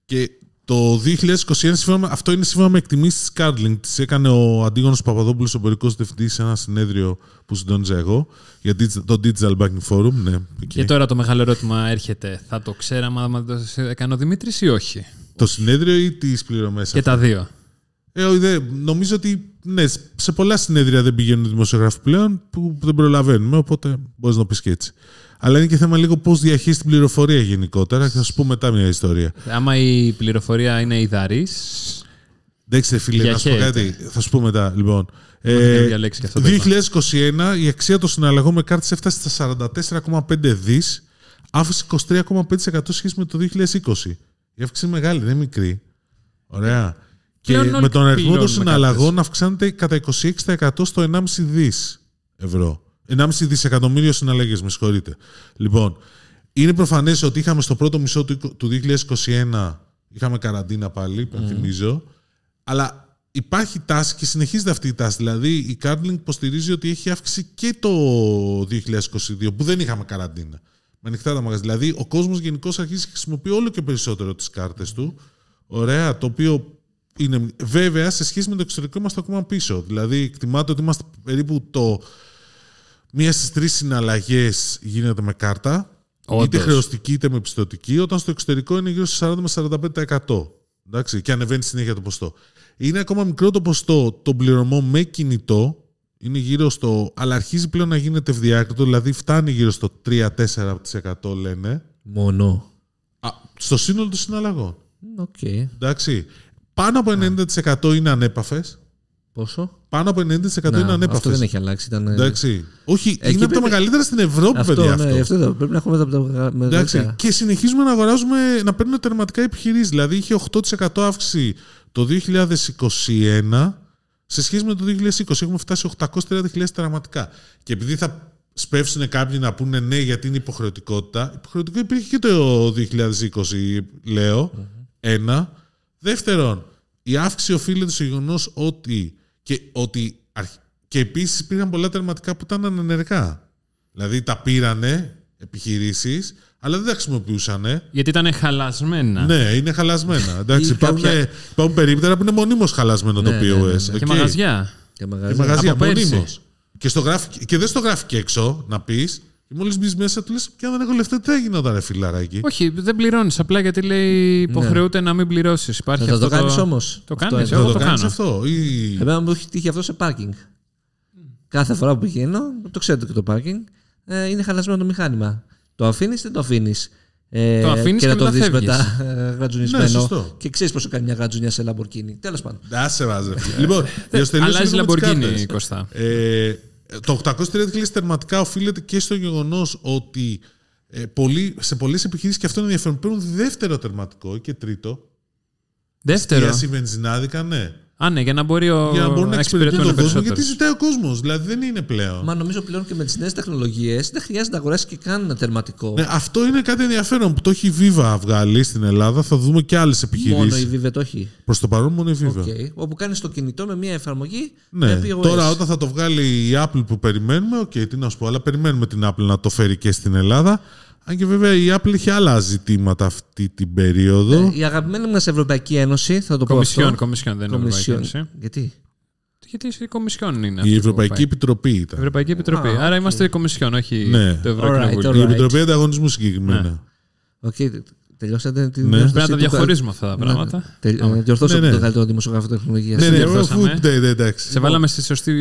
S2: και το 2021, σύμφωνα με- αυτό είναι σύμφωνα με εκτιμήσεις της Cardlink, τις έκανε ο Αντίγονος Παπαδόπουλος, ο εμπορικός διευθυντής, σε ένα συνέδριο που συντόνιζα εγώ, για digi- το Digital Banking Forum. Ναι, εκεί.
S1: Και τώρα το μεγάλο ερώτημα έρχεται. Θα το ξέραμε άμα το έκανε ο Δημήτρης ή όχι;
S2: Το συνέδριο ή τις πληρωμές.
S1: Και τα δύο.
S2: Ε, όχι, δεν- νομίζω ότι ναι, σε πολλά συνέδρια δεν πηγαίνουν οι δημοσιογράφοι πλέον που δεν προλαβαίνουμε, οπότε μπορείς να το πεις και έτσι. Αλλά είναι και θέμα λίγο πώς διαχείριση την πληροφορία γενικότερα και θα σου πω μετά μια ιστορία.
S1: Άμα η πληροφορία είναι ιδαρή.
S2: Εντάξει, φίλε, να σου πω
S1: Διαχέεται.
S2: κάτι. Θα σου πω μετά. Λοιπόν,
S1: Ε,
S2: ε,
S1: διαλέξεις και αυτό
S2: το
S1: το είπα.
S2: 2021 η αξία των συναλλαγών με κάρτες έφτασε στα 44,5 δις, αύξηση 23,5% σχέση με το 2020. Η αύξηση είναι μεγάλη, δεν είναι μικρή. Ωραία. Και
S1: Πλέον όλοι
S2: με τον αριθμό των
S1: πληρώνουμε
S2: συναλλαγών αυξάνεται κατά 26% στο 1,5 δις ευρώ. 1,5 δισεκατομμύριο συναλλαγές, με συγχωρείτε. Λοιπόν, είναι προφανές ότι είχαμε στο πρώτο μισό του, του 2021 είχαμε καραντίνα πάλι, υπενθυμίζω, αλλά υπάρχει τάση και συνεχίζεται αυτή η τάση. Δηλαδή η Cardlink υποστηρίζει ότι έχει αύξηση και το 2022 που δεν είχαμε καραντίνα. Με ανοιχτά τα μαγαζιά. Δηλαδή ο κόσμος γενικώς αρχίζει και χρησιμοποιεί όλο και περισσότερο τις κάρτες του. Ωραία, το οποίο είναι βέβαια σε σχέση με το εξωτερικό είμαστε ακόμα πίσω. Δηλαδή εκτιμάται ότι είμαστε περίπου το μία στις τρεις συναλλαγές γίνεται με κάρτα. Είτε
S1: Όντως.
S2: χρεωστική είτε με πιστοτική, όταν στο εξωτερικό είναι γύρω στο 40 με 45%. Εντάξει, και ανεβαίνει συνέχεια το ποστό. Είναι ακόμα μικρό το ποστό των πληρωμών με κινητό. Είναι γύρω στο. αλλά αρχίζει πλέον να γίνεται ευδιάκριτο, δηλαδή φτάνει γύρω στο 3-4% λένε.
S3: Μόνο.
S2: Α, στο σύνολο των συναλλαγών.
S3: Οκ.
S2: Εντάξει. Πάνω από 90% είναι ανέπαφες.
S3: Πόσο;
S2: Πάνω από 90%
S3: Να,
S2: είναι
S3: αυτό
S2: ανέπαφες.
S3: δεν έχει αλλάξει. Ήταν...
S2: Εντάξει. Όχι,
S3: Εκεί
S2: είναι από τα
S3: πρέπει-
S2: μεγαλύτερα στην Ευρώπη,
S3: Αυτό,
S2: παιδιά.
S3: ναι,
S2: αυτό.
S3: αυτό εδώ. Πρέπει να έχουμε τα, τα
S2: Εντάξει.
S3: μεγαλύτερα.
S2: Και συνεχίζουμε να αγοράζουμε, να παίρνουμε τερματικά επιχειρήσεις. Δηλαδή είχε 8% αύξηση το 2021 σε σχέση με το 2020. Έχουμε φτάσει 830.000 τερματικά. Και επειδή θα σπεύσουν κάποιοι να πούνε ναι, γιατί είναι υποχρεωτικότητα. Υποχρεωτικό υπήρχε και το 2020, λέω. Ένα. Δεύτερον, η αύξηση οφείλεται στο γεγονός ότι. Και, ότι αρχ- και επίσης υπήρχαν πολλά τερματικά που ήταν ανενεργά. Δηλαδή τα πήρανε επιχειρήσεις, αλλά δεν τα χρησιμοποιούσαν.
S1: Γιατί ήταν χαλασμένα.
S2: Ναι, είναι χαλασμένα. Εντάξει,
S3: Ή
S2: υπάρχουν,
S3: κάποια-
S2: υπάρχουν περίπτερα που είναι μονίμως χαλασμένο το
S3: Ναι,
S2: POS.
S3: ναι, ναι, ναι.
S1: Και
S2: οκ.
S1: μαγαζιά.
S3: Και
S2: Και
S3: μαγαζιά.
S2: μαγαζιά,
S1: Από πέρσι.
S2: μονίμως. Και, στο γράφει, και δεν στο γράφει και έξω να πεις. Και μόλις μπεις μέσα, του λες: Και αν δεν έχω λεφτά, τι θα γινόταν, ρε φιλαράκι;
S1: Όχι, δεν πληρώνεις. Απλά γιατί λέει υποχρεώται να μην πληρώσεις. Υπάρχει
S3: Θα το
S1: αυτό
S3: κάνεις όμως.
S1: Το κάνεις.
S2: Θα
S1: Εγώ
S2: το
S1: το
S2: κάνεις
S1: κάνω.
S2: αυτό. Ή...
S3: Εμένα μου έχει τύχει αυτό σε πάρκινγκ. Κάθε φορά που πηγαίνω, το ξέρετε και το πάρκινγκ, ε, είναι χαλασμένο το μηχάνημα. Το αφήνεις, δεν το αφήνεις. Ε,
S1: Το αφήνεις
S3: και
S1: και
S3: να το
S1: μετά
S3: δει
S1: φεύγεις.
S3: μετά ε, γρατζουνισμένο.
S2: Ναι, σωστό.
S3: και ξέρεις πόσο κάνει μια γρατζουνιά σε Lamborghini. Τέλος πάντων.
S2: Άσε βάζε. λοιπόν, για να τελειώσω
S1: Αλλάζει
S2: λίγο με τις
S1: Lamborghini,
S2: κάρτες.
S1: Κωστά.
S2: Ε, το 830.000 τερματικά οφείλεται και στο γεγονός ότι ε, πολλοί, σε πολλές επιχειρήσεις και αυτό είναι ενδιαφέρον. Παίρνουν δεύτερο τερματικό και τρίτο.
S1: Δεύτερο.
S2: Εστίαση βενζινάδικα, ναι.
S1: Α, ναι, για να μπορεί ο...
S2: για να μπορούν να εξυπηρετούν τον κόσμο, γιατί
S1: περισσότερους.
S2: ζητάει ο κόσμος. Δηλαδή δεν είναι πλέον.
S3: Μα νομίζω πλέον και με τις νέες τεχνολογίες δεν χρειάζεται να αγοράσει και καν ένα τερματικό.
S2: Ναι, αυτό είναι κάτι ενδιαφέρον που το έχει η Viva βγάλει στην Ελλάδα. Θα δούμε και άλλες
S3: Μόνο
S2: επιχειρήσεις.
S3: η Viva το έχει.
S2: Προς το παρόν μόνο η Viva.
S3: OK. Όπου κάνει το κινητό με μια εφαρμογή
S2: Ναι,
S3: με POS.
S2: τώρα όταν θα το βγάλει η Apple που περιμένουμε, οκ, τι να σου πω, αλλά περιμένουμε την Apple να το φέρει και στην Ελλάδα. Αν και βέβαια η Apple είχε άλλα ζητήματα αυτή την περίοδο.
S3: Ε, Η αγαπημένη μας Ευρωπαϊκή Ένωση, θα το πω
S1: Κομισιόν,
S3: αυτό.
S1: κομισιόν, δεν είναι Ευρωπαϊκή
S3: Κομισιόν.
S1: Ένωση.
S3: Γιατί;
S1: Γιατί η Κομισιόν είναι. αυτή
S2: η
S1: που
S2: Ευρωπαϊκή
S1: πάει.
S2: Επιτροπή
S1: Η
S2: ήταν.
S1: Ευρωπαϊκή Επιτροπή.
S3: Α,
S1: Άρα
S3: οκ.
S1: είμαστε η Κομισιόν, όχι
S2: Ναι.
S1: το Ευρωκοινοβούλιο.
S3: Alright,
S2: Η
S3: alright.
S2: Επιτροπή Ανταγωνισμού συγκεκριμένα.
S3: Οκ, τελειώσατε την
S2: Ναι.
S3: διόρθωση
S1: Πρέπει να τα
S3: του-
S1: διαχωρίζουμε αυτά τα
S3: Ναι,
S1: πράγματα.
S3: τελ-
S1: Άμα.
S3: ε, Διορθώσω
S2: Ναι, ναι.
S3: το καλύτερο δημοσιογράφο τεχνολογίας.
S2: Ναι, ναι,
S1: διορθώσαμε.
S2: αφού. Ναι, ναι, εντάξει.
S1: Σε βάλαμε στη σωστή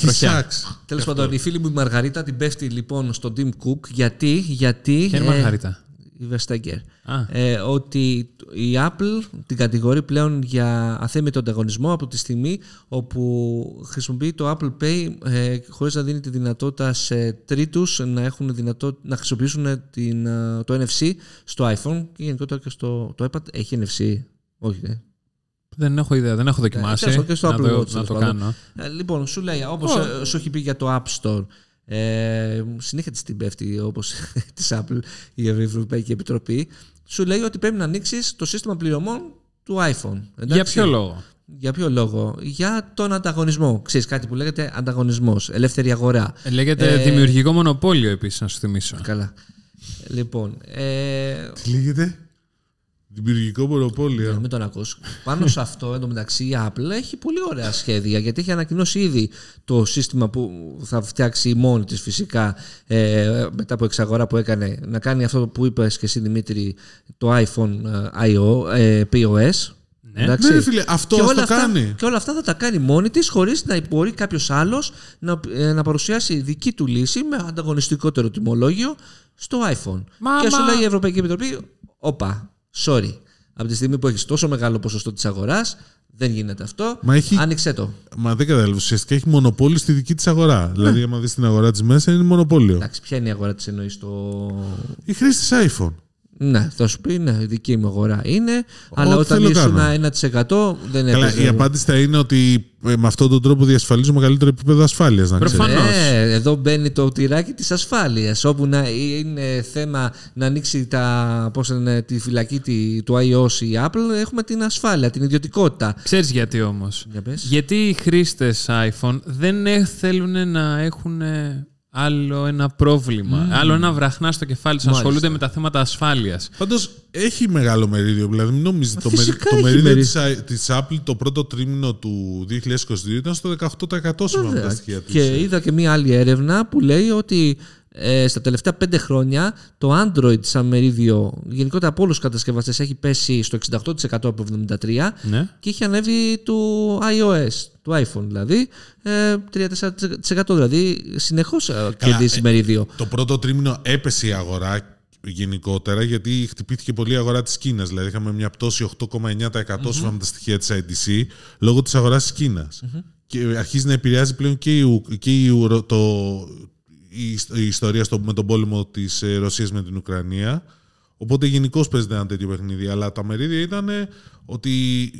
S1: τροχιά.
S2: Χισάξ.
S3: Τέλος πάντων, η φίλη μου η Μαργαρίτα την πέφτει λοιπόν στον Tim Cook. Γιατί, γιατί.
S1: Ποια είναι η Μαργαρίτα;
S3: Η Vestager.
S1: Α,
S3: Ε, ότι η Apple την κατηγορεί πλέον για αθέμητο ανταγωνισμό από τη στιγμή όπου χρησιμοποιεί το Apple Pay ε, χωρίς να δίνει τη δυνατότητα σε τρίτους να, έχουν δυνατό, να χρησιμοποιήσουν την, ε, το NFC στο iPhone και γενικότερα και στο το iPad έχει NFC. Όχι, ε.
S1: δεν έχω ιδέα, δεν έχω δοκιμάσει.
S3: τέλος πάντων, και στο
S1: να
S3: Apple
S1: το,
S3: Watch,
S1: να
S3: τέλος
S1: το
S3: πάντων.
S1: κάνω.
S3: Ε, λοιπόν, σου λέει, όπως ε, σου έχει πει για το App Store, ε, συνέχεια της την πέφτει όπως της Apple η Ευρωπαϊκή Επιτροπή, σου λέει ότι πρέπει να ανοίξεις το σύστημα πληρωμών του iPhone. Εντάξει;
S1: Για ποιο λόγο;
S3: Για ποιο λόγο; Για τον ανταγωνισμό. Ξέρεις κάτι που λέγεται ανταγωνισμός, ελεύθερη αγορά.
S1: Ε, Λέγεται
S3: Ε,
S1: δημιουργικό μονοπόλιο επίσης, να σου θυμίσω.
S3: Καλά. Λοιπόν, ε,
S2: Τι λέγεται; Δημιουργικό μονοπόλιο.
S3: μην τον ακούς. Πάνω σε αυτό, εντωμεταξύ, η Apple έχει πολύ ωραία σχέδια γιατί έχει ανακοινώσει ήδη το σύστημα που θα φτιάξει μόνη της φυσικά ε, μετά από εξαγορά που έκανε να κάνει αυτό που είπες και εσύ Δημήτρη το iPhone ε, IO, ε, POS.
S1: Ναι.
S3: Εντάξει.
S2: Ναι, ρε φίλε, αυτό
S3: και
S2: ας
S3: όλα,
S2: το
S3: αυτά,
S2: κάνει.
S3: και όλα αυτά θα τα κάνει μόνη της χωρίς να μπορεί κάποιος άλλος να, ε, να παρουσιάσει δική του λύση με ανταγωνιστικότερο τιμολόγιο στο iPhone.
S1: Μα,
S3: και σου
S1: μα-
S3: λέει η Ευρωπαϊκή Επιτροπή, όπα, sorry. Από τη στιγμή που έχεις τόσο μεγάλο ποσοστό της αγοράς, δεν γίνεται αυτό.
S2: Μα έχει-
S3: Άνοιξε το.
S2: Μα δεν κατάλαβες. Ουσιαστικά έχει μονοπόλιο στη δική της αγορά. Δηλαδή, άμα δεις την αγορά της μέσα, είναι μονοπόλιο.
S3: Εντάξει, ποια είναι η αγορά της εννοείς στο...
S2: Η χρήση iPhone.
S3: Ναι, θα σου πει, ναι, η δική μου αγορά είναι, αλλά
S2: Ό,τι
S3: όταν
S2: θέλω
S3: ήσουν
S2: κάνω.
S3: 1% δεν
S2: Καλά,
S3: έπαιζε.
S2: η απάντηση θα είναι ότι ε, με αυτόν τον τρόπο διασφαλίζω μεγαλύτερο επίπεδο ασφάλειας. Να ξέρεις.
S1: Προφανώς.
S3: Ναι, εδώ μπαίνει το τυράκι της ασφάλειας όπου να είναι θέμα να ανοίξει τα, πώς είναι, τη φυλακή τη- του iOS η Apple έχουμε την ασφάλεια, την ιδιωτικότητα.
S1: Ξέρεις γιατί όμως.
S3: Για πες.
S1: Γιατί οι χρήστες iPhone δεν ε- θέλουν να έχουν ε, άλλο ένα πρόβλημα, άλλο ένα βραχνά στο κεφάλι τους, να
S3: Μάλιστα.
S1: ασχολούνται με τα θέματα ασφάλειας.
S2: Πάντως έχει μεγάλο μερίδιο. Δηλαδή, μην νομίζετε. Το,
S3: φυσικά
S2: μερί- το
S3: έχει
S2: μερίδιο
S3: μερίδιο.
S2: της, της Apple το πρώτο τρίμηνο του 2022 ήταν στο 18% σύμφωνα με τα στοιχεία της.
S3: Και είδα και μία άλλη έρευνα που λέει ότι ε, στα τελευταία πέντε χρόνια το Android σαν μερίδιο γενικότερα από όλους τους κατασκευαστές έχει πέσει στο 68% από 73%
S1: Ναι.
S3: και είχε ανέβει του iOS, του iPhone δηλαδή, ε, 34% δηλαδή συνεχώς ε, κερδίζει
S2: ε,
S3: μερίδιο.
S2: Το πρώτο τρίμηνο έπεσε η αγορά γενικότερα γιατί χτυπήθηκε πολύ η αγορά της Κίνας. Δηλαδή είχαμε μια πτώση 8,9% σύμφωνα με τα στοιχεία της IDC λόγω της αγοράς της κινας Και αρχίζει να επηρεάζει πλέον και, η, Ου- και η, Ουρο- το, η, ισ- η ιστορία στο, με τον πόλεμο της ε, Ρωσίας με την Ουκρανία. Οπότε γενικώς παίζεται ένα τέτοιο παιχνίδι. Αλλά τα μερίδια ήταν ότι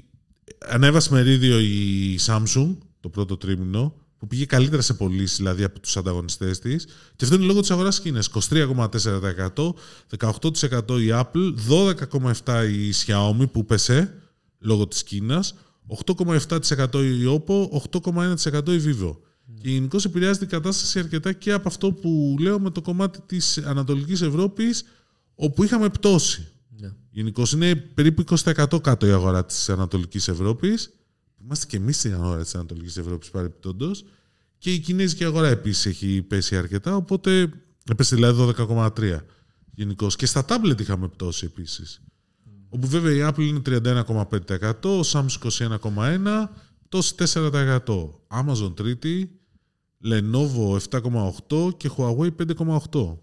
S2: ανέβασε μερίδιο η Samsung το πρώτο τρίμηνο, που πήγε καλύτερα σε πωλήσεις δηλαδή από τους ανταγωνιστές της. Και αυτό είναι λόγω της αγοράς Κίνα. 23,4%, 18% η Apple, 12,7% η Xiaomi που πέσε λόγω της Κίνας, 8,7% η Oppo, 8,1% η Vivo. Και γενικώς επηρεάζεται η κατάσταση αρκετά και από αυτό που λέω με το κομμάτι της Ανατολικής Ευρώπης, όπου είχαμε πτώση.
S3: Ναι.
S2: Γενικώς είναι περίπου 20% κάτω η αγορά της Ανατολικής Ευρώπης. Είμαστε και εμείς στην αγορά της Ανατολικής Ευρώπης παρεπιπτόντω. Και η κινέζικη αγορά επίσης έχει πέσει αρκετά. Οπότε έπεσε δηλαδή 12,3 γενικώς. Και στα τάμπλετ είχαμε πτώση επίσης. Όπου βέβαια η Apple είναι 31,5%, ο Samsung 21,1%, πτώση 4%. Amazon τρίτη, Lenovo 7,8% και Huawei 5,8%.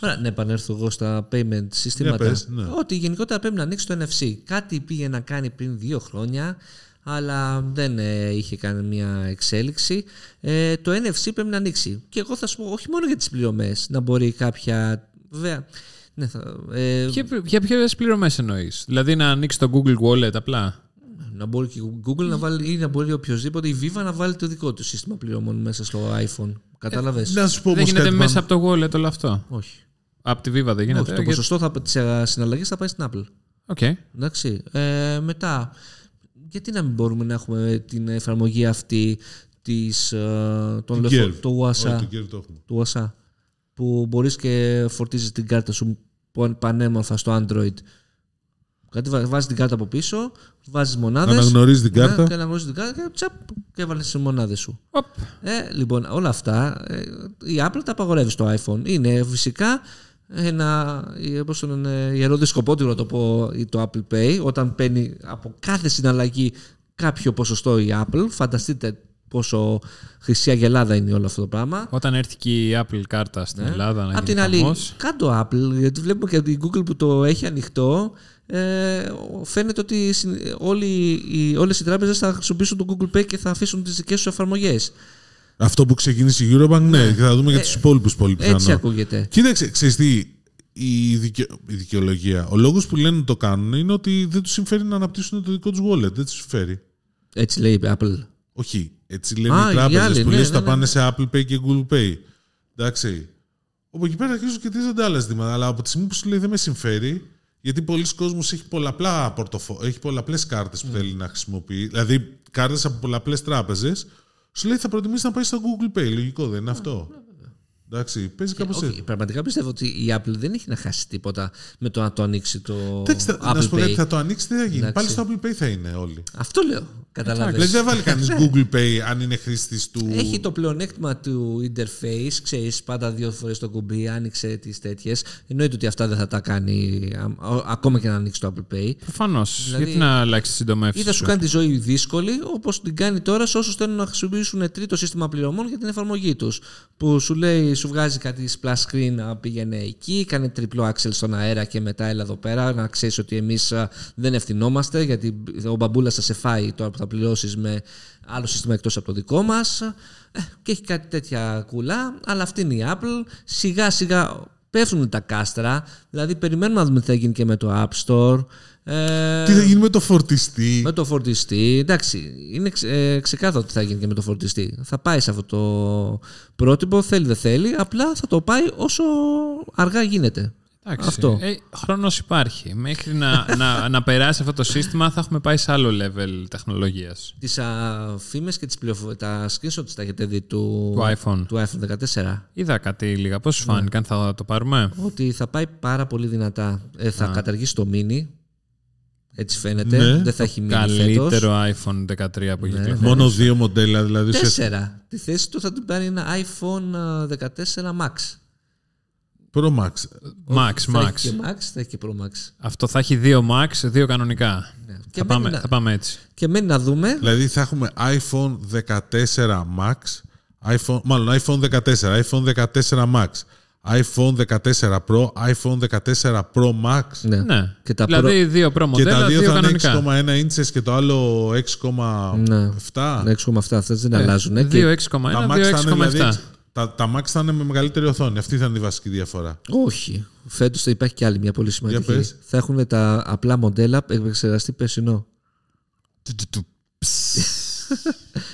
S3: Ωραία, να επανέλθω εγώ στα payment συστήματα.
S2: πες, ναι.
S3: Ότι γενικότερα πρέπει να ανοίξει το NFC. Κάτι πήγε να κάνει πριν δύο χρόνια, αλλά δεν ε, είχε κάνει μια εξέλιξη. Ε, το NFC πρέπει να ανοίξει. Και εγώ θα σου πω, όχι μόνο για τις πληρωμές, να μπορεί κάποια... Βέβαια, ναι, θα, ε,
S1: Και, για ποιες πληρωμές εννοείς, Δηλαδή να ανοίξει το Google Wallet απλά;
S3: Να μπορεί και η Google να βάλει ή να μπορεί οποιοδήποτε η Viva να βάλει το δικό τους σύστημα πληρωμών μέσα στο iPhone. Κατάλαβες;
S2: Να σου πω
S1: Δεν
S2: όμως
S1: γίνεται
S2: κάτι.
S1: μέσα
S2: πάνω.
S1: από το wallet όλο αυτό.
S3: Όχι.
S1: Από τη Viva δεν γίνεται.
S3: Όχι. Το
S1: γιατί-
S3: ποσοστό θα, της ε, συναλλαγής θα πάει στην Apple.
S1: Οκ.
S3: Εντάξει. Ε, μετά, γιατί να μην μπορούμε να έχουμε την εφαρμογή αυτή της, ε, των
S2: Την
S3: λεφο-
S2: Curve.
S3: του
S2: Όχι,
S3: WhatsApp,
S2: το Curve το έχουμε.
S3: του WhatsApp που μπορείς και φορτίζεις την κάρτα σου πο- πανέμορφα στο Android. Κάτι βα- βάζεις την κάρτα από πίσω, βάζεις μονάδες.
S2: Αναγνωρίζεις την κάρτα.
S3: Ναι, και αναγνωρίζεις την κάρτα και τσαπ και έβαλες τις μονάδες σου.
S1: Οπ.
S3: Ε, λοιπόν, όλα αυτά ε, η Apple τα απαγορεύει στο iPhone. Είναι φυσικά ένα ε, πώς το λένε, ιερό δισκοπότηρο να το πω ή το Apple Pay όταν παίρνει από κάθε συναλλαγή κάποιο ποσοστό η Apple. Φανταστείτε πόσο χρυσή αγελάδα είναι όλο αυτό το πράγμα.
S1: Όταν έρθει και η Apple κάρτα στην Ελλάδα να
S3: Απ'
S1: γίνει
S3: την άλλη,
S1: χαμός.
S3: κάτω Apple, γιατί βλέπουμε και από την Google που το έχει ανοιχτό, ε, φαίνεται ότι συν- όλοι, οι, όλες οι τράπεζες θα χρησιμοποιήσουν το Google Pay και θα αφήσουν τις δικές τους εφαρμογές.
S2: Αυτό που ξεκίνησε η Eurobank, ναι, και θα δούμε για τους υπόλοιπους πολύ
S3: Ε, Έτσι
S2: πιθανό.
S3: ακούγεται.
S2: Κοίταξε, ξέρεις τι, η, δικαι- η δικαιολογία. Ο λόγος που λένε το κάνουν είναι ότι δεν τους συμφέρει να αναπτύσσουν το δικό τους wallet. Δεν τους συμφέρει.
S3: Έτσι λέει η Apple.
S2: Όχι. Έτσι λένε
S3: Α,
S2: οι
S3: οι
S2: τράπεζες
S3: άλλοι,
S2: που
S3: ναι,
S2: λες
S3: ναι,
S2: θα
S3: ναι.
S2: πάνε σε Apple Pay και Google Pay. Εντάξει. Από εκεί πέρα αρχίζουν και τίθενται άλλα ζητήματα. Αλλά από τη στιγμή που σου λέει δεν με συμφέρει, γιατί πολλοί κόσμος έχει, πολλαπλά πορτοφο... έχει πολλαπλές κάρτες
S3: Ναι.
S2: που θέλει να χρησιμοποιεί. Δηλαδή κάρτες από πολλαπλές τράπεζες, σου λέει θα προτιμήσεις να πάει στο Google Pay. Λογικό δεν είναι αυτό; Εντάξει, παίζει κάπως
S3: Όχι,
S2: έτσι.
S3: πραγματικά πιστεύω ότι η Apple δεν έχει να χάσει τίποτα με το να το ανοίξει το
S2: Εντάξει, θα- να
S3: Apple
S2: σου πω
S3: Pay.
S2: κάτι, θα το ανοίξει, τι θα γίνει.
S3: Εντάξει.
S2: Πάλι στο Apple Pay θα είναι όλοι.
S3: Αυτό λέω. Καταλαβαίνεις.
S2: Δηλαδή δεν βάλει κανείς Google Pay αν είναι χρήστης του.
S3: Έχει το πλεονέκτημα του interface, ξέρεις, πάντα δύο φορές το κουμπί, άνοιξε τις τέτοιες. Εννοείται ότι αυτά δεν θα τα κάνει α, α, ακόμα και να ανοίξει το Apple Pay.
S1: Προφανώς.
S3: Δηλαδή-
S1: Γιατί να αλλάξει τη
S3: Ή
S1: συντομεύση.
S3: θα σου κάνει τη ζωή δύσκολη, όπως την κάνει τώρα σε όσους θέλουν να χρησιμοποιήσουν τρίτο σύστημα πληρωμών για την εφαρμογή τους. Που σου λέει, σου βγάζει κάτι splash screen να πήγαινε εκεί, κάνε τριπλό axel στον αέρα και μετά έλα εδώ πέρα. Να ξέρεις ότι εμείς δεν ευθυνόμαστε, γιατί ο μπαμπούλας θα σε φάει τώρα που θα πληρώσεις με άλλο σύστημα εκτός από το δικό μας. Και έχει κάτι τέτοια κουλά, αλλά αυτή είναι η Apple. Σιγά σιγά πέφτουν τα κάστρα, δηλαδή περιμένουμε να δούμε τι θα γίνει και με το App Store. Ε,
S2: Τι θα γίνει με το φορτιστή;
S3: με το φορτιστή. Εντάξει, είναι ξε- ε, ξεκάθαρο τι θα γίνει και με το φορτιστή. Θα πάει σε αυτό το πρότυπο, θέλει δεν θέλει, απλά θα το πάει όσο αργά γίνεται.
S1: Εντάξει,
S3: Αυτό.
S1: Ε, χρόνος υπάρχει. Μέχρι να, να, να περάσει αυτό το σύστημα θα έχουμε πάει σε άλλο level τεχνολογίας.
S3: Τις φήμες και τις πληροφορίες, τα screenshots τα έχετε δει του,
S1: Του iPhone.
S3: του iPhone 14.
S1: Είδα κάτι λίγα. Πώς σου
S3: Ναι.
S1: φάνηκαν, θα το πάρουμε;
S3: Ότι θα πάει πάρα πολύ δυνατά. Ε, θα καταργήσει το mini. Έτσι φαίνεται.
S2: Ναι.
S3: Δεν θα έχει mini
S1: Καλύτερο
S3: φέτος.
S1: iPhone 13 που έχει
S3: Ναι,
S1: κυκλοφορήσει.
S2: Μόνο δύο μοντέλα, δηλαδή. ουσιαστικά.
S3: Τέσσερα. Τη θέση του θα την πάρει ένα iPhone ε, 14 Max.
S2: Pro Max.
S1: Max,
S3: Θα
S1: Max.
S3: έχει και Max, θα έχει και Pro Max.
S1: Αυτό θα έχει δύο Max, δύο κανονικά.
S3: Ναι. Και
S1: Θα
S3: μένει
S1: πάμε,
S3: να-
S1: θα πάμε έτσι.
S3: Και μένει να δούμε.
S2: Δηλαδή θα έχουμε iPhone 14 Max, iPhone, μάλλον iPhone 14, iPhone 14 Max, iPhone 14 Pro, iPhone 14 Pro Max
S3: Ναι.
S1: Ναι.
S3: Και τα
S1: δηλαδή δύο Pro
S2: και
S1: μοντέλα,
S2: τα δύο
S1: δύο
S2: θα είναι
S1: κανονικά.
S2: 6,1 inches και το άλλο 6,7.
S3: Ναι, 6,7 αυτές δεν αλλάζουν. ε,
S1: Δύο
S3: και...
S1: 6,1,
S2: Τα Max
S1: δύο
S2: θα είναι
S1: 6,7.
S2: Δηλαδή, τα, τα Max θα είναι με μεγαλύτερη οθόνη. Αυτή θα είναι η βασική διαφορά.
S3: Όχι. Φέτος θα υπάρχει και άλλη μια πολύ σημαντική.
S2: πες.
S3: Θα έχουν τα απλά μοντέλα επεξεργαστή περσινό.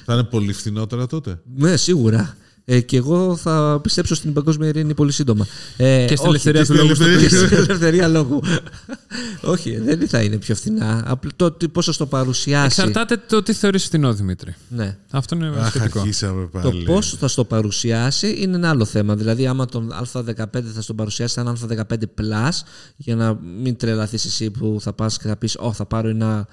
S2: θα είναι πολύ φθηνότερα τότε.
S3: Ναι, σίγουρα. Ε, και εγώ θα πιστέψω στην παγκόσμια ειρήνη πολύ σύντομα. Ε,
S1: Και στην
S3: όχι,
S1: ελευθερία
S3: και
S1: του
S3: στην
S1: λόγου στο
S3: ελευθερία- στην ελευθερία λόγου. όχι, δεν θα είναι πιο φθηνά. Απλά το τι- πώς θα στο παρουσιάσει.
S1: Εξαρτάται το τι θεωρείς φτηνό, Δημήτρη.
S3: Ναι.
S1: Αυτό είναι
S2: Αχ,
S1: σχετικό.
S2: αρχίσαμε
S3: Το
S2: πάλι.
S3: πώ θα στο παρουσιάσει είναι ένα άλλο θέμα. Δηλαδή, άμα τον Α15 θα στον παρουσιάσει σαν Α15 Plus, για να μην τρελαθείς εσύ που θα πας και θα πεις: Ω, θα πάρω ένα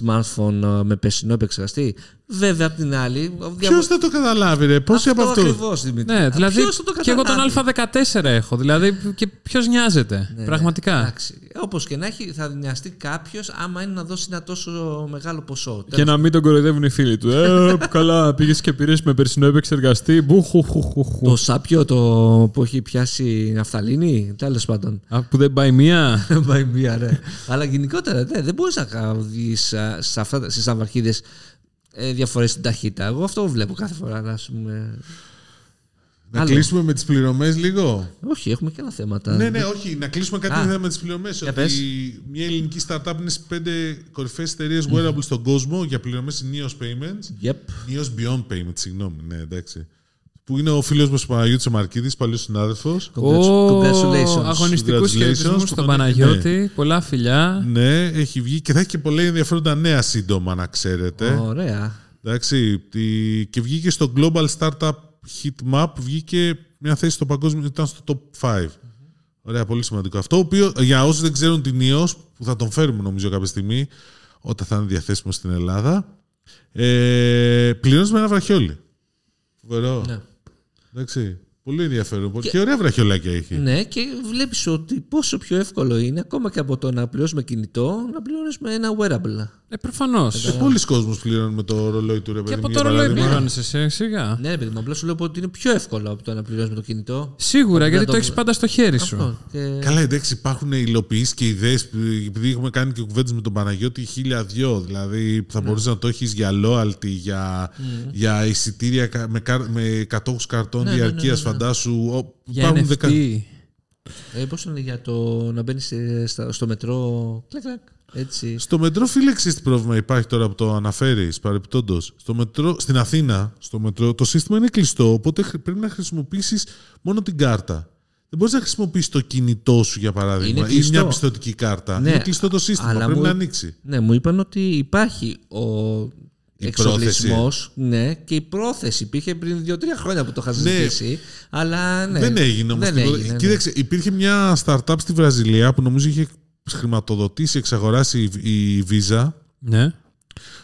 S3: smartphone ε, με περσινό επεξεργαστή. Βέβαια, απ' την άλλη.
S2: Ποιος θα το καταλάβει, ρε, πόσοι από αυτούς;
S3: ακριβώς, Δημήτρη.
S1: Ναι,
S3: Α,
S1: δηλαδή
S3: ποιος θα το
S1: και εγώ τον
S3: καταλάβει;
S1: Α14 έχω. Δηλαδή και ποιος νοιάζεται. Πραγματικά.
S3: Εντάξει. Όπως και να έχει, θα νοιαστεί κάποιος άμα είναι να δώσει ένα τόσο μεγάλο ποσό.
S1: Και να μην τον κοροϊδεύουν οι φίλοι του. Ε, καλά, πήγες και πήρες με περσινό επεξεργαστή. Μπουχουχουχουχου.
S3: Το σάπιο το που έχει πιάσει ναυταλίνη, τέλος πάντων.
S1: Α, Που δεν πάει μία;
S3: Πάει μία, ναι. Αλλά γενικότερα ναι, δεν μπορείς να δει στις αμβαρχίδε διαφορές στην ταχύτητα. Εγώ αυτό βλέπω κάθε φορά. Να πούμε.
S2: Να
S3: Άλλο.
S2: κλείσουμε με τις πληρωμές λίγο;
S3: Όχι, έχουμε και άλλα θέματα.
S2: Ναι, ναι, όχι. Να κλείσουμε κάτι
S3: Α.
S2: θέμα με τις πληρωμές.
S3: Για
S2: Ότι
S3: πες.
S2: μια ελληνική startup είναι στι πέντε κορυφαίε εταιρείες wearable στον κόσμο για πληρωμές Neos Payments.
S3: Yep.
S2: Neos Beyond Payments, συγγνώμη, ναι, εντάξει. Που είναι ο φίλος μας ο Παναγιώτης Μαρκίδης, παλιός συνάδελφος.
S3: Congratulations.
S1: Αγωνιστικούς
S2: Congratulations
S1: χαιρετισμούς
S2: που
S1: στον
S2: τον-
S1: Παναγιώτη. Πολλά φιλιά.
S2: Ναι, έχει βγει και θα έχει και πολλά ενδιαφέροντα νέα σύντομα, να ξέρετε.
S3: Ωραία.
S2: Εντάξει, τη- και βγήκε στο Global Startup Heatmap, βγήκε μια θέση στο παγκόσμιο, ήταν στο top 5. Ωραία, πολύ σημαντικό. Αυτό, οποίο, για όσους δεν ξέρουν την EOS, που θα τον φέρουμε νομίζω κάποια στιγμή, όταν θα είναι διαθέσιμο στην Ελλάδα, ε, πληρώνεις με ένα βραχιόλι. Φοβερό.
S3: Ναι.
S2: Εντάξει, πολύ ενδιαφέρον. Και, και ωραία βραχιολάκια έχει.
S3: Ναι, και βλέπεις ότι πόσο πιο εύκολο είναι ακόμα και από το να πληρώσει με κινητό να πληρώνεις με ένα wearable.
S1: Ε, προφανώς.
S2: Και πολλοί κόσμος πληρώνουν με το ρολόι του ρε
S1: Και
S2: παιδί
S1: από
S2: μου,
S1: το
S2: για
S1: ρολόι
S2: παράδειγμα.
S1: πληρώνεις εσύ, σιγά.
S3: Ναι, παιδί μου, απλά σου λέω ότι είναι πιο εύκολο από το να πληρώνεις με το κινητό.
S1: Σίγουρα, γιατί
S3: το-
S1: το έχεις πάντα στο χέρι σου.
S3: Αυτό. Και...
S2: Καλά, εντάξει, υπάρχουν υλοποιήσεις και ιδέες. Επειδή έχουμε κάνει και κουβέντες με τον Παναγιώτη χίλια δυο. Δηλαδή, που θα
S1: Ναι.
S2: μπορούσες να το έχεις για loyalty, για, για εισιτήρια κα- με, κάρ- με κατόχου καρτών
S3: Ναι, ναι,
S2: διαρκείας,
S3: ναι, ναι, ναι.
S2: φαντάσου. Ο-
S1: Για
S2: υπάρχουν
S1: NFT.
S2: δεκα-
S3: Ε, πώς είναι για το να μπαίνεις στο μετρό; Κλακ, κλακ. Έτσι.
S2: Στο μετρό, φίλε, ξέρεις τι πρόβλημα υπάρχει τώρα που το αναφέρεις παρεπιπτόντω. Στο μετρό, στην Αθήνα, στο μετρό, το σύστημα είναι κλειστό. Οπότε χρ- πρέπει να χρησιμοποιήσεις μόνο την κάρτα. Δεν μπορείς να χρησιμοποιήσεις το κινητό σου, για παράδειγμα,
S3: Είναι
S2: ή
S3: κλειστό.
S2: μια πιστοτική κάρτα.
S3: Ναι,
S2: είναι κλειστό το σύστημα.
S3: αλλά
S2: Πρέπει
S3: μου-
S2: να ανοίξει.
S3: Ναι, μου είπαν ότι υπάρχει ο
S2: Η
S3: εξοπλισμός. Ναι, και η πρόθεση υπήρχε πριν 2-3 χρόνια που το είχα συζητήσει. Αλλά ναι.
S2: Δεν έγινε όμως.
S3: Δεν έγινε, ναι.
S2: Κοίταξε, υπήρχε μια startup στη Βραζιλία που νομίζω είχε χρηματοδοτήσει, εξαγοράσει η η Visa,
S1: Ναι.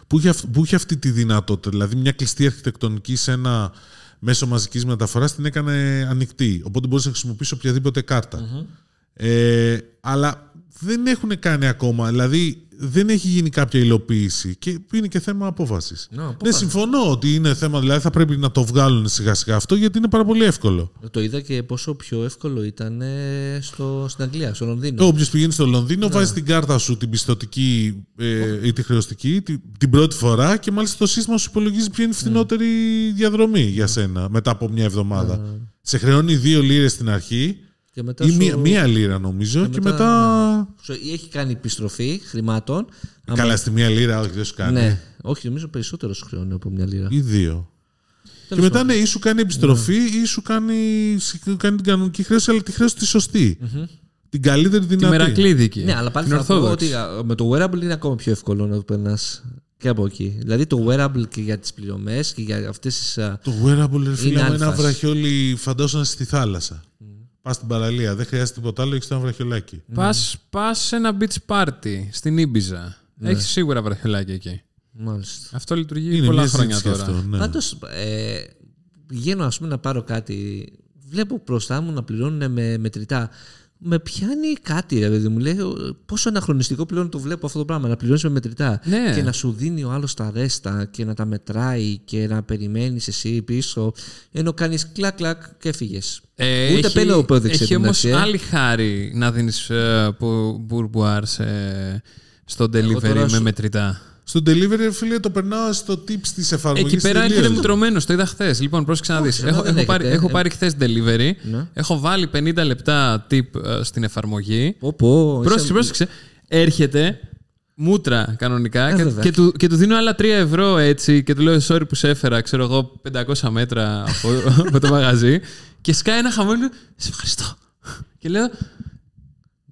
S2: που είχε, αυ- που είχε αυτή τη δυνατότητα. Δηλαδή, μια κλειστή αρχιτεκτονική σε ένα μέσο μαζικής μεταφοράς την έκανε ανοιχτή. Οπότε μπορούσε να χρησιμοποιήσεις οποιαδήποτε κάρτα. Ε, αλλά δεν έχουν κάνει ακόμα. Δηλαδή, δεν έχει γίνει κάποια υλοποίηση. Και είναι και θέμα απόφασης.
S3: Ναι,
S2: Ναι,
S3: απόφαση.
S2: συμφωνώ ότι είναι θέμα. Δηλαδή, θα πρέπει να το βγάλουν σιγά σιγά αυτό γιατί είναι πάρα πολύ εύκολο.
S3: Το είδα και πόσο πιο εύκολο ήταν ε, στο, στην Αγγλία, στο Λονδίνο.
S2: Όποιος πηγαίνει στο Λονδίνο, βάζει την κάρτα σου την πιστοτική ε, ή τη χρεωστική την, την πρώτη φορά και μάλιστα το σύστημα σου υπολογίζει ποια είναι η φθηνότερη διαδρομή για σένα μετά από μια εβδομάδα. Σε χρεώνει δύο λίρες στην αρχή
S3: Και μετά
S2: ή
S3: σου-
S2: μία, μία λίρα νομίζω και,
S3: μετά,
S2: μετά.
S3: σου έχει κάνει επιστροφή χρημάτων. άμα-
S2: Καλά, στη μία λίρα, όχι, δεν σου κάνει.
S3: Ναι, όχι, νομίζω περισσότερο σου χρεώνει από μια λίρα.
S2: Ή δύο. και
S3: Τέλος
S2: μετά ναι, ή σου κάνει επιστροφή ή σου κάνει, σου κάνει την κανονική χρέωση, αλλά τη χρέωση τη σωστη Την καλύτερη
S1: Τη
S2: δυνατή.
S1: μερακλείδικη.
S3: Ναι, αλλά πάλι
S1: Την
S3: θα πω
S1: ορθόδοξη.
S3: ότι α, με το wearable είναι ακόμα πιο εύκολο να το περνάς και από εκεί. Δηλαδή το wearable και για τις πληρωμές και για αυτές τις... α,
S2: Το wearable, ρε φίλε,
S3: Είναι
S2: με ένα
S3: αλφας.
S2: βραχιόλι φαντάζομαι στη θάλασσα. Πας στην παραλία, δεν χρειάζεται τίποτα άλλο, έχεις ένα βραχιολάκι.
S1: Πας, πας σε ένα beach party στην Ήμπιζα.
S2: Ναι.
S1: Έχεις σίγουρα βραχιολάκι εκεί.
S3: Μάλιστα.
S1: Αυτό λειτουργεί
S2: Είναι
S1: πολλά
S2: μια
S1: χρόνια
S2: συζήτηση
S1: τώρα.
S2: αυτό. Ναι.
S3: Πάντως, ε, πηγαίνω ας πούμε να πάρω κάτι, βλέπω μπροστά μου να πληρώνουν με μετρητά. Με πιάνει κάτι, ρε παιδί μου. Λέει, πόσο αναχρονιστικό πλέον το βλέπω αυτό το πράγμα. Να πληρώνεις με μετρητά.
S1: Ναι.
S3: Και να σου δίνει ο άλλος τα ρέστα και να τα μετράει και να περιμένεις εσύ πίσω. Ενώ κάνεις κλακ κλακ και έφυγες.
S1: Ε,
S3: Ούτε
S1: έχει-
S3: πέντε απόδειξε
S1: Έχει
S3: την
S1: όμως
S3: αξία.
S1: άλλη χάρη να δίνεις μπουρμπουάρς στο delivery
S3: τώρα
S1: με
S2: Ναι,
S3: σου-
S1: μετρητά.
S2: Στο delivery, ρε φίλε, το περνάω στο tips της εφαρμογής.
S1: Εκεί πέρα έρχεται μητρωμένο, το είδα χθες. Λοιπόν, πρόσεξε να δεις.
S3: Όχι,
S1: Έχω,
S3: δεν
S1: έχω, πάρει,
S3: έχετε.
S1: έχω πάρει χθες delivery.
S3: Ναι.
S1: Έχω βάλει 50 λεπτά tip ε, στην εφαρμογή.
S3: Πω, πω,
S1: Πρόσεξε,
S3: είσαι-
S1: πρόσεξε. Έρχεται μούτρα κανονικά
S3: Ε,
S1: και,
S3: βέβαια.
S1: και, του, και του δίνω άλλα 3 ευρώ έτσι και του λέω sorry που σε έφερα, ξέρω εγώ, 500 μέτρα από, από το μαγαζί και σκάει ένα χαμόγελο. Σε ευχαριστώ. Και λέω.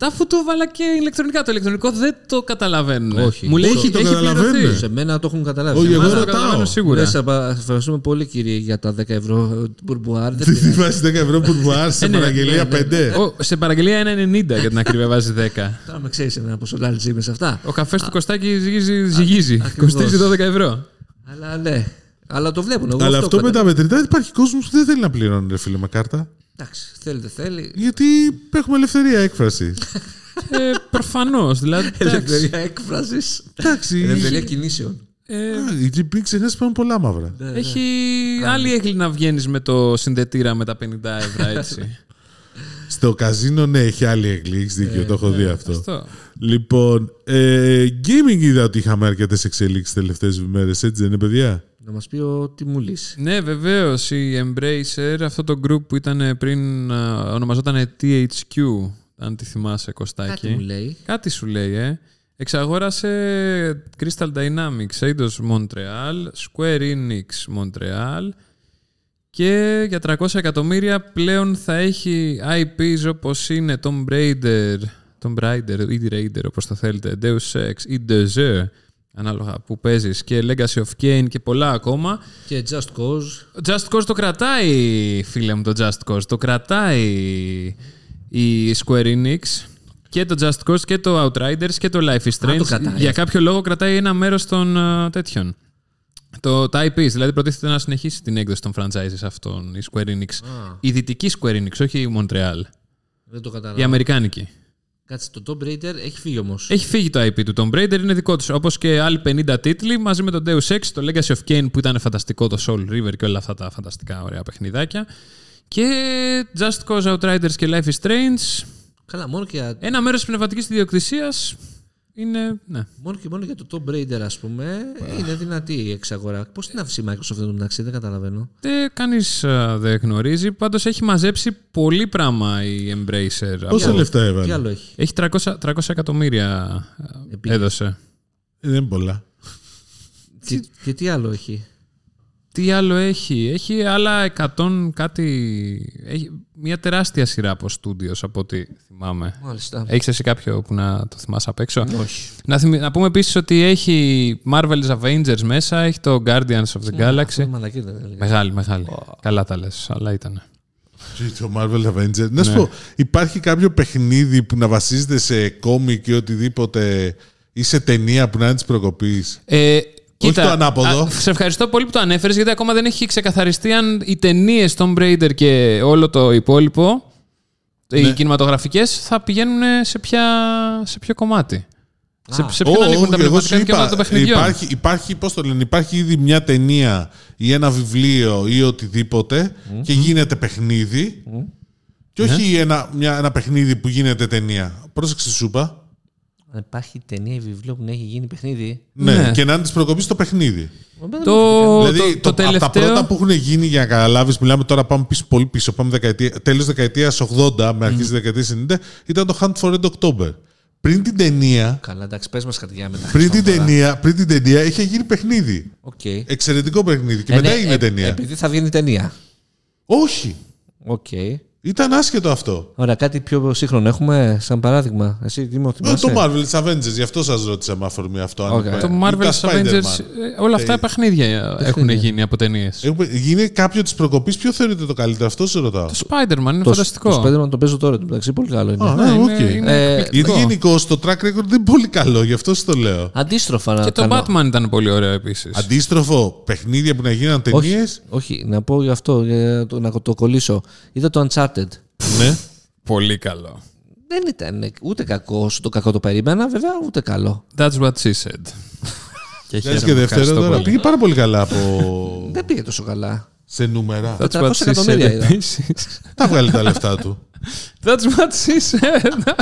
S1: Αφού το βάλα και ηλεκτρονικά. Το ηλεκτρονικό δεν το καταλαβαίνουν.
S3: Όχι.
S1: Μου λέει
S2: Όχι,
S1: έχει,
S2: το
S1: έχει
S2: καταλαβαίνουν.
S1: πληρωθεί.
S3: Σε μένα το έχουν καταλάβει.
S2: Όχι,
S3: Σε
S2: εγώ
S3: εμάς
S1: το
S2: ρωτάω.
S1: καταλαβαίνω σίγουρα.
S3: Ναι, σας ευχαριστούμε πολύ κύριε για τα 10 ευρώ του μπουρμπουάρ. Δεν
S2: Τι
S3: πειράζει.
S2: βάζεις 10 ευρώ που μου άρεσε
S1: Ε, ναι,
S2: παραγγελία
S3: ναι, ναι.
S2: 5.
S1: Ο, σε παραγγελία 1,90 για την ακρίβεια βάζει 10.
S3: Τώρα με ξέρεις εμένα πόσο λάλτζι είμαι σε αυτά.
S1: Ο καφές του Κωστάκη ζυγίζει. ζυγίζει.
S3: ακριβώς.
S1: Κοστίζει 12 ευρώ.
S3: Αλλά ναι. Αλλά το βλέπουν. Εγώ
S2: Αλλά αυτό με
S3: κατα-
S2: τα μετρητά υπάρχει κόσμος που δεν θέλει να πληρώνει, ρε φίλε, με κάρτα.
S3: Εντάξει, θέλει δεν θέλει.
S2: Γιατί έχουμε ελευθερία έκφραση.
S1: ε, Προφανώς. Δηλαδή. εντάξει.
S3: Ελευθερία έκφρασης.
S2: Εντάξει.
S3: Ελευθερία κινήσεων.
S1: Ε,
S2: Α, Η GP ξεχάσει πάνω πολλά μαύρα.
S1: Έχει άλλη έγκλη να βγαίνεις με το συνδετήρα με τα 50 ευρώ έτσι.
S2: Στο καζίνο, ναι, έχει άλλη έγκλη. Έχεις δίκιο, το έχω δει αυτό.
S1: Αυτό.
S2: Λοιπόν, ε, gaming είδα ότι είχαμε αρκετές εξελίξεις τις τελευταίες μέρες, έτσι δεν είναι, παιδιά;
S3: Να μας πει ό,τι μου λύσει.
S1: Ναι, βεβαίως. Η Embracer, αυτό το group που ήταν πριν, α, ονομαζόταν THQ, αν τη θυμάσαι, Κωστάκη.
S3: Κάτι μου λέει.
S1: Κάτι σου λέει, ε. Εξαγόρασε Crystal Dynamics, Eidos Montreal, Square Enix Montreal και για 300 εκατομμύρια πλέον θα έχει IPs όπως είναι Tomb Raider, Tomb Raider ή Raider όπως το θέλετε, Deus Ex ή Desert, ανάλογα που παίζεις και Legacy of Kain και πολλά ακόμα.
S3: Και Just Cause.
S1: Just Cause το κρατάει, φίλε μου, το Just Cause. Το κρατάει η Square Enix και το Just Cause και το Outriders και το Life is
S3: το
S1: Strange.
S3: κρατάει.
S1: Για κάποιο λόγο κρατάει ένα μέρος των ε, τέτοιων. Το, τα IPs, δηλαδή προτίθεται να συνεχίσει την έκδοση των franchises αυτών η Square Enix.
S3: Α,
S1: Η δυτική Square Enix, όχι η Montreal.
S3: δεν το
S1: Η
S3: καταλαβαίνω.
S1: αμερικάνικη.
S3: Κάτσε, το Tomb Raider έχει φύγει όμως.
S1: Έχει φύγει το IP του Tomb Raider, είναι δικό τους. Όπως και άλλοι 50 τίτλοι μαζί με το Deus Ex, το Legacy of Kain που ήταν φανταστικό, το Soul River και όλα αυτά τα φανταστικά ωραία παιχνιδάκια. Και Just Cause Outriders και Life is Strange.
S3: Καλά, μόνο και, για-
S1: Ένα μέρος πνευματικής ιδιοκτησίας είναι. Ναι.
S3: μόνο και μόνο για το Tomb Raider, ας πούμε, είναι δυνατή η εξαγορά. Πώς την άφησε η Microsoft εδώ μεταξύ, δεν καταλαβαίνω.
S1: Δεν κανείς δεν γνωρίζει. Πάντως έχει μαζέψει πολύ πράγμα η Embracer.
S2: Πόσα
S1: Από-
S2: λεφτά
S3: Τι
S2: έβαλε.
S3: άλλο έχει;
S1: Έχει 300, 300 εκατομμύρια ε,
S3: Επίγεια.
S1: έδωσε.
S2: Ε, Δεν είναι πολλά.
S3: Και, και τι άλλο έχει;
S1: Τι άλλο έχει; Έχει άλλα 100 κάτι. Έχει μια τεράστια σειρά από studios από ό,τι θυμάμαι.
S3: Μάλιστα.
S1: Έχεις εσύ κάποιο που να το θυμάσαι απ' έξω;
S3: Όχι.
S1: Να, θυμι- να πούμε επίσης ότι έχει Marvel's Avengers μέσα, έχει το Guardians of the
S3: Αυτό
S1: Galaxy.
S3: είναι μαλακή, δεν έλεγα.
S1: Μεγάλη, μεγάλη. Καλά τα λες, αλλά ήταν.
S2: Και Το Marvel Avengers. Να σου
S1: Ναι.
S2: πω, υπάρχει κάποιο παιχνίδι που να βασίζεται σε κόμικ ή οτιδήποτε ή σε ταινία που να είναι της προκοπής;
S1: Ε, κοίτα,
S2: το ανάποδο.
S1: α, σε ευχαριστώ πολύ που το ανέφερες, γιατί ακόμα δεν έχει ξεκαθαριστεί αν οι ταινίες Tomb Raider και όλο το υπόλοιπο, οι
S2: Ναι.
S1: κινηματογραφικές, θα πηγαίνουν σε, ποια, σε ποιο κομμάτι. Σε,
S3: Α.
S1: σε ποιον ανήκουν τα πνευματικά δικαιώματα των παιχνιδιών.
S2: υπάρχει, υπάρχει, πώς το λένε, υπάρχει ήδη μια ταινία ή ένα βιβλίο ή οτιδήποτε και γίνεται παιχνίδι και
S1: Ναι.
S2: όχι ένα, μια, ένα παιχνίδι που γίνεται ταινία. Πρόσεξε σου είπα.
S3: Αν υπάρχει ταινία ή βιβλίο που να έχει γίνει παιχνίδι.
S2: Ναι,
S1: Ναι.
S2: και να είναι της προκοπής το παιχνίδι.
S3: Δεν
S1: Το,
S3: μου
S1: το,
S2: δηλαδή,
S1: το,
S2: το, από τα
S1: τελευταίο.
S2: πρώτα που έχουν γίνει για να καταλάβεις, μιλάμε τώρα πάμε πίσω, πολύ πίσω, πάμε δεκαετία, τέλος δεκαετίας 80 με αρχές δεκαετίας 90, ήταν το Hunt for Red October. Πριν την ταινία,
S3: Καλά, εντάξει, πες μας χαρτιά μετά.
S2: πριν την ταινία, πριν την ταινία είχε γίνει παιχνίδι.
S3: Οκ.
S2: Εξαιρετικό παιχνίδι. Και
S3: Ε,
S2: μετά
S3: ναι,
S2: έγινε
S3: ε,
S2: ταινία.
S3: Επειδή θα βγαίνει ταινία.
S2: Όχι.
S3: Οκ.
S2: Ήταν άσχετο αυτό.
S3: Ωραία, κάτι πιο σύγχρονο έχουμε σαν παράδειγμα. Εσύ τι μου
S2: Ε,
S3: θυμάσαι;
S2: το Marvel's Avengers, γι' αυτό σας ρώτησα με αφορμή αυτό. αν
S3: Οκ.
S2: υπάρχει.
S1: Το
S2: Ή τα
S1: Marvel's Avengers,
S2: Spider-Man.
S1: ε, όλα αυτά παιχνίδια έχουν γίνει από ταινίες.
S2: Έχουμε- Γίνει κάποιο της προκοπής, ποιο θεωρείτε το καλύτερο, αυτό σε ρωτάω.
S1: Το Spider-Man είναι
S3: Το,
S1: φανταστικό.
S3: το Spider-Man το παίζω τώρα, το μεταξύ πολύ καλό είναι.
S2: Α,
S1: Ναι,
S2: ναι,
S1: είναι-
S2: οκ.
S1: είναι
S3: Ε,
S1: εκπληκτικό.
S2: Γιατί γενικώς το track record δεν είναι πολύ καλό, γι' αυτό σας το λέω.
S3: Αντίστροφα να
S1: Και το
S3: κάνω.
S1: Batman ήταν πολύ ωραίο επίσης.
S2: Αντίστροφο, παιχνίδια που να γίναν
S3: όχι,
S2: ταινίες.
S3: όχι, να πω γι' αυτό, για το, να το κολλήσω. Είδα το Uncharted.
S2: Ναι.
S1: Πολύ καλό.
S3: Δεν ήταν ούτε κακό όσο το κακό το περίμενα, βέβαια, ούτε καλό.
S1: That's what she said. και
S2: Βγάζει και δεύτερο τώρα. Πήγε πάρα πολύ καλά από...
S3: Δεν πήγε τόσο καλά.
S2: σε νούμερα.
S1: That's
S3: 400
S1: what she said
S3: εκατομμύρια είδα.
S1: επίσης.
S2: Τα βγάλει τα λεφτά του.
S1: That's what she said.